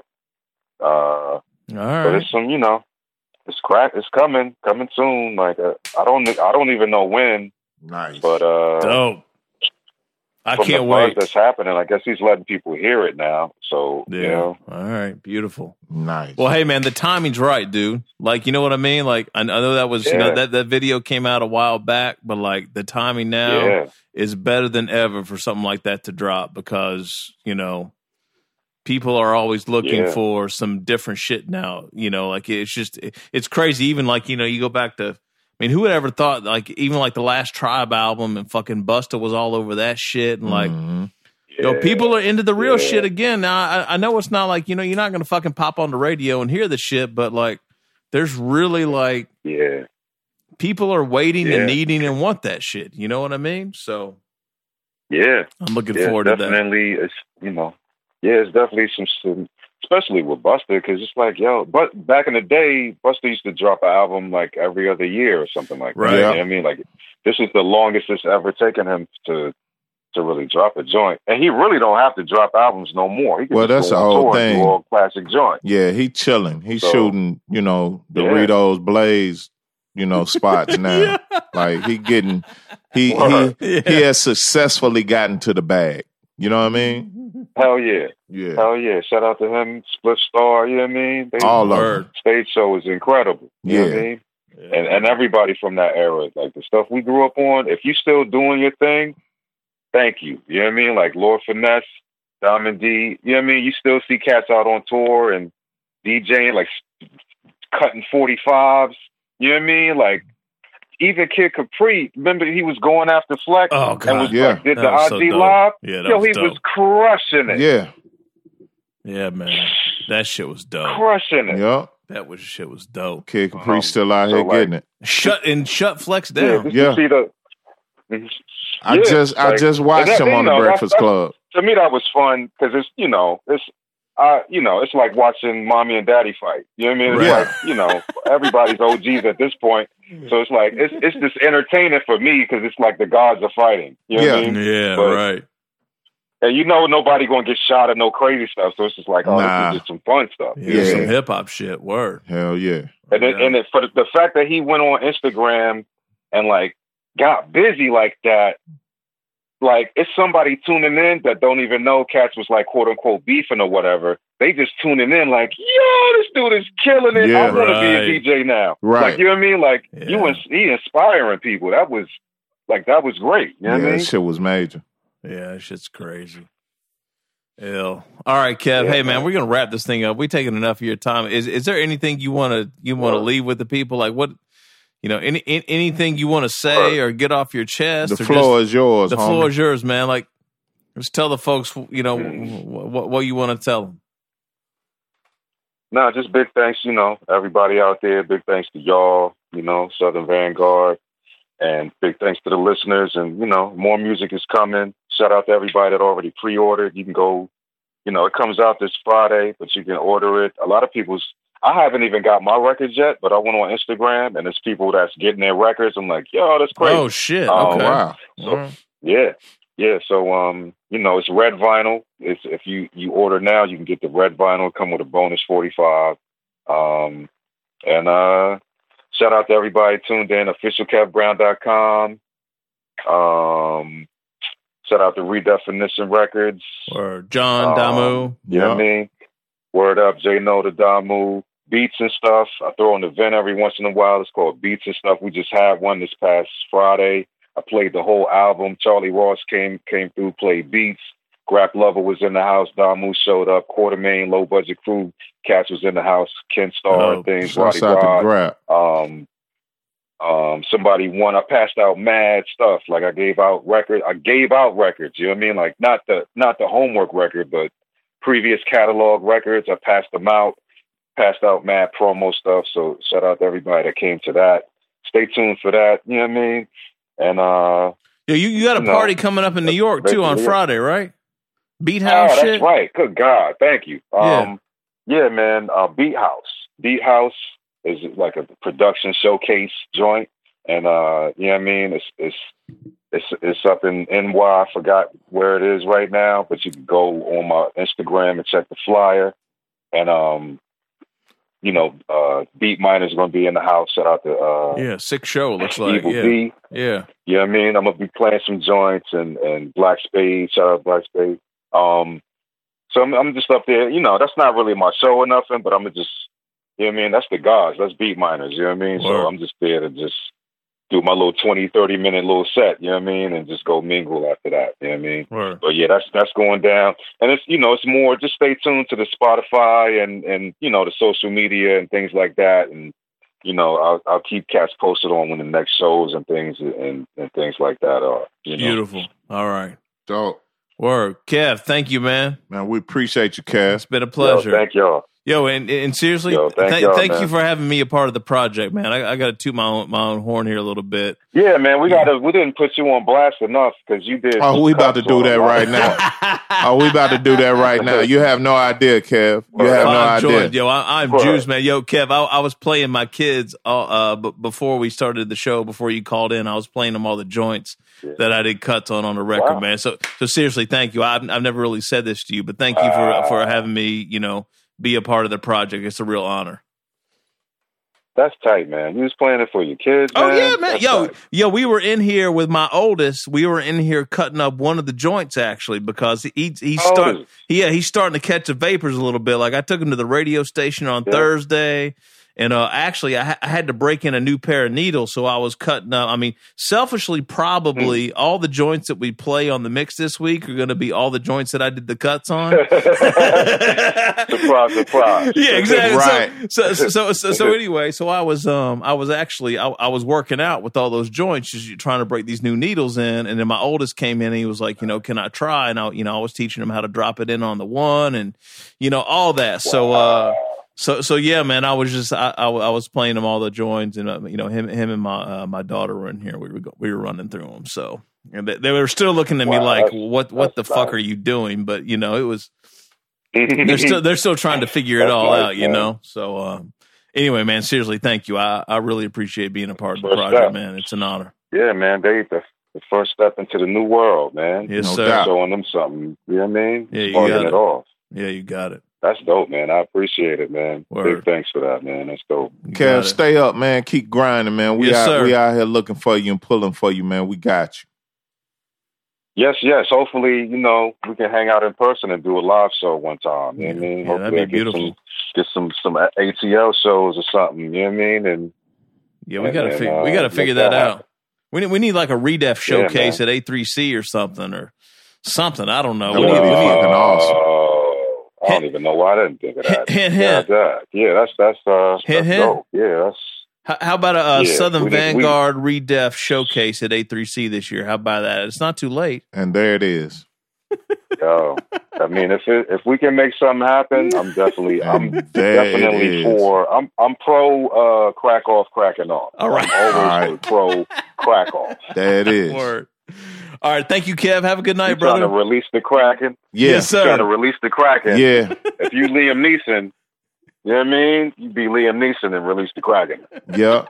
Uh, All but it's some you know, it's crack. It's coming, coming soon. Like uh, I don't I don't even know when, nice. but uh. Dope. I from can't the buzz wait. that's happening. I guess he's letting people hear it now. So Yeah. you know, All right. Beautiful. nice. Well, hey man, the timing's right, dude. Like, you know what I mean? Like, I I know that was you know that that video came out a while back, but like the timing now yeah, is better than ever for something like that to drop because you know people are always looking Yeah. for some different shit now. You know, like it's just it's crazy. Even like you know, you go back to. I mean, who would ever thought like even like the last Tribe album and fucking Busta was all over that shit and like Mhm. you know, people are into the real Yeah. shit again. Now, I, I know it's not like, you know, you're not going to fucking pop on the radio and hear the shit, but like, there's really like, yeah, people are waiting Yeah. and needing and want that shit. You know what I mean? So yeah, I'm looking yeah. forward to that. Definitely, it's you know, yeah, it's definitely some, some especially with Busta, because it's like, yo, but back in the day, Busta used to drop an album like every other year or something like Right. that. You Yeah. know what I mean, like this is the longest it's ever taken him to to really drop a joint, and he really don't have to drop albums no more. He can Well, that's go the whole thing. do all classic joint. Yeah, he chilling. He's So- shooting, you know, Yeah. Doritos Blaze, you know, spots now. Like he getting he he Yeah. he has successfully gotten to the bag. You know what I mean? Mm-hmm. Hell yeah, Yeah. hell yeah! Shout out to him, Spliff Star. You know what I mean? They, All of Word. stage show is incredible. You know what I Yeah. and and everybody from that era, like the stuff we grew up on. If you still doing your thing, thank you. You know what I mean? Like Lord Finesse, Diamond D. You know what I mean? You still see cats out on tour and DJing, like cutting forty fives. You know what I mean? Like even Kid Capri. Remember he was going after Flex Oh, and was Yeah. like did That the was so IG dope. live. Yeah, that Yo, was he dope. was crushing it. Yeah. Yeah, man. That shit was dope. Crushing it. Yep. That was shit was dope. Kid Capri Um, still out so, here like- getting it. Shut and shut Flex Yeah, down. just Yeah. see the. I Yeah, just I just watched that- him on you the Breakfast that's- Club. to me that was fun because it's you know it's uh you know it's like watching mommy and daddy fight. You know what I mean? It's Right. like you know everybody's OGs at this point, so it's like it's it's just entertaining for me because it's like the gods are fighting. You know what I Yeah. mean? Yeah, But- right. And you know nobody gonna get shot or no crazy stuff, so it's just like oh Nah. this is just some fun stuff. Yeah, You know Yeah. some hip hop shit. Word. Hell yeah. And then, and it, for the, the fact that he went on Instagram and like got busy like that, like it's somebody tuning in that don't even know Cats was like quote unquote beefing or whatever. They just tuning in like, yo, this dude is killing it. Yeah. I want to Right. be a DJ now. Right. Like you know what I mean? Like you Yeah. ins- he inspiring people. That was like that was great. You know yeah, what I mean? that shit was major. Yeah, that shit's crazy. Ill. All right, Kev. Yeah, hey, man, man. we're gonna wrap this thing up. We taking enough of your time. Is is there anything you want to you want to Sure. leave with the people? Like what? You know, any, any anything you want to say or get off your chest? The or floor is yours. the homie. floor is yours, man. Like, just tell the folks, you know, Mm. what what you want to tell them. No, just big thanks, you know, everybody out there. Big thanks to y'all, you know, Southern Vanguard. And big thanks to the listeners. And, you know, more music is coming. Shout out to everybody that already pre ordered. You can go, you know, it comes out this Friday, but you can order it. A lot of people's, I haven't even got my records yet, but I went on Instagram and there's people that's getting their records. I'm like, yo, that's crazy. Oh shit! Oh, Okay. Wow. So, yeah, yeah. So um, you know, it's red vinyl. It's if you you order now, you can get the red vinyl. Come with a bonus forty five. Um, and uh, shout out to everybody tuned in. Officialkevbrown.com. Um, shout out to Redefinition Records. Or John Um, Damu. You know what I mean? Word up, J No to Damu. Beats and stuff. I throw an event every once in a while. It's called Beats and Stuff. We just had one this past Friday. I played the whole album. Charlie Ross came came through, played beats. Grap Luva was in the house. Damu showed up. Quartermaine, low budget crew. Cats was in the house. Kenn Starr Oh, and things. Roddy Rod. Um, um, somebody won. I passed out mad stuff. Like I gave out records. I gave out records. You know what I mean? Like not the not the homework record, but previous catalog records. I passed them out. Passed out mad promo stuff. So shout out to everybody that came to that. Stay tuned for that. You know what I mean? And uh, Yo, you, you got a No. party coming up in New York too on Friday, right? Beat oh, House that's shit. right. Good God, thank you. Yeah. Um, yeah, man. Uh, Beat House. Beat House is like a production showcase joint, and uh, you know what I mean. It's it's it's it's up in NY. I forgot where it is right now, but you can go on my Instagram and check the flyer. And um, you know, uh, Beatminerz going to be in the house. Shout out to uh, Yeah, sick show. Looks like Evil yeah, B. yeah. You know what I mean? I'm gonna be playing some joints and and Black Spade. Shout out Black Spade. Um, so I'm, I'm just up there. You know, that's not really my show or nothing, but I'm gonna just, you know what I mean? That's the gods. That's Beatminerz. You know what I mean? Word. So I'm just there to just do my little 20, 30 minute little set. You know what I mean? And just go mingle after that. You know what I mean? Word. But yeah, that's that's going down, and it's you know it's more. Just stay tuned to the Spotify and and you know the social media and things like that, and you know I'll I'll keep cats posted on when the next shows and things and and things like that are. You know? Beautiful. All right. Dope. Word. Kev, thank you, man. Man, we appreciate you, Cass. It's been a Yo, pleasure. thank y'all. Yo, and, and seriously, Yo, thank thank, y'all, thank man. you for having me a part of the project, man. I, I got to toot my own, my own horn here a little bit. Yeah, man, we gotta. We didn't put you on blast enough because you did. Oh, we about to do that right now. Oh, we about to do that right now. You have no idea, Kev. You have no I'm idea. joined. Yo, I, I'm Right. juiced, man. Yo, Kev, I, I was playing my kids uh, uh, b- before we started the show. Before you called in, I was playing them all the joints Yeah. that I did cuts on on the record, Wow. man. So, so seriously, thank you. I've, I've never really said this to you, but thank you for for having me. You know, be a part of the project. It's a real honor. That's tight, man. You was playing it for your kids. Oh man? yeah, man. That's Yo, tight. yo, we were in here with my oldest. We were in here cutting up one of the joints actually because he he oh, How old yeah he's starting to catch the vapors a little bit. Like I took him to the radio station on Yeah. Thursday. And uh, actually, I, ha- I had to break in a new pair of needles, so I was cutting up. I mean, selfishly, probably Hmm. all the joints that we play on the mix this week are going to be all the joints that I did the cuts on. surprise, surprise. yeah, exactly. Right. So, so, so, so, so anyway, so I was, um, I was actually, I, I was working out with all those joints, just trying to break these new needles in. And then my oldest came in and he was like, you know, can I try? And I, you know, I was teaching him how to drop it in on the one and, you know, all that. So, uh, so, so yeah, man, I was just, I, I, I was playing them all the joints and, uh, you know, him, him and my, uh, my daughter were in here. We were, go- we were running through them. So, and they, they were still looking at me Wow, like, what, what the that's fuck are you doing? But, you know, it was, they're still they're still trying to figure it all nice, out, you man. know. So um, anyway, man, seriously, thank you. I, I really appreciate being a part of the project, step. man. It's an honor. yeah, man. They the, the first step into the new world, man. Yes, No sir. Showing them something. You know what I mean? Yeah, you got it it. off. Yeah, you got it. That's dope, man. I appreciate it, man. Word. Big thanks for that, man. That's dope. You Kev, stay up, man. Keep grinding, man. We Yes, out sir. we out here looking for you and pulling for you, man. We got you. Yes, yes. Hopefully, you know, we can hang out in person and do a live show one time. You know what I mean? Yeah, Hopefully that'd be I get beautiful. Some, get some some ATL shows or something. You know what I mean? And Yeah, we and gotta then, fig- uh, we gotta figure that that out. We need we need like a redef showcase man. at A3C or something or something. I don't know. That We would need, be we need- fucking awesome. I don't even know why I didn't think of that. Hint, yeah, hint. that. yeah, that's that's uh, Hint, that's hint. dope. Yeah, that's how, how about a, uh Yeah, Southern we need- we- Vanguard redef showcase at A3C this year? How about that? It's not too late. And there it is. yo. I mean, if it, if we can make something happen, I'm definitely I'm And there it definitely for I'm I'm pro uh, crack off cracking off. All right. I'm always right. pro crack off. There it is. Word. All right, thank you, Kev. Have a good You night, trying to brother. release the cracking? Yeah. Yes, sir. Trying to release the Kraken. Yeah. If you Liam Neeson, you know what I mean? You be Liam Neeson and release the Kraken. Yeah.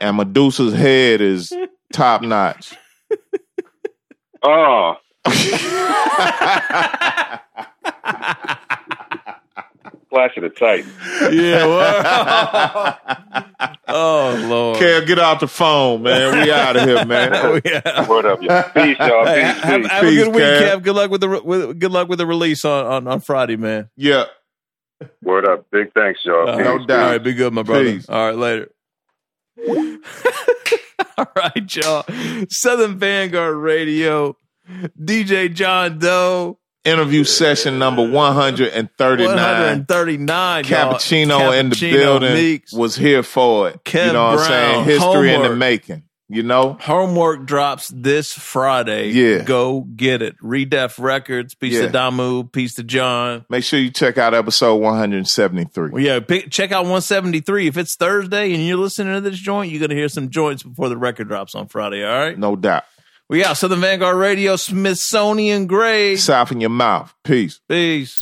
And Medusa's head is top notch. Oh, Flash of the Titan. yeah. word. oh Lord. Kev, get out the phone, man. We out of here, man. Oh, yeah. Word up, y'all. Peace, y'all. Hey, Peace, have, peace. a good week, Kev. Kev. Good luck with the re- with, good luck with the release on, on, on Friday, man. Yeah. Word up. Big thanks, y'all. Uh, Peace. No doubt. All right, be good, my brother. Peace. All right, later. All right, y'all. Southern Vanguard Radio, DJ John Doe, Interview session number 139. 139. y'all. Cappuccino, in the building Meeks. was here for it. Kev you know what I'm saying? History in the making. You know? Homework drops this Friday. Yeah. Go get it. Redef Records, piece Yeah. to Damu, piece to John. Make sure you check out episode 173. Well, yeah, pick, check out 173. If it's Thursday and you're listening to this joint, you're going to hear some joints before the record drops on Friday. All right. No doubt. We out Southern Vanguard Radio, Smithsonian Grade. South in your mouth. Peace. Peace.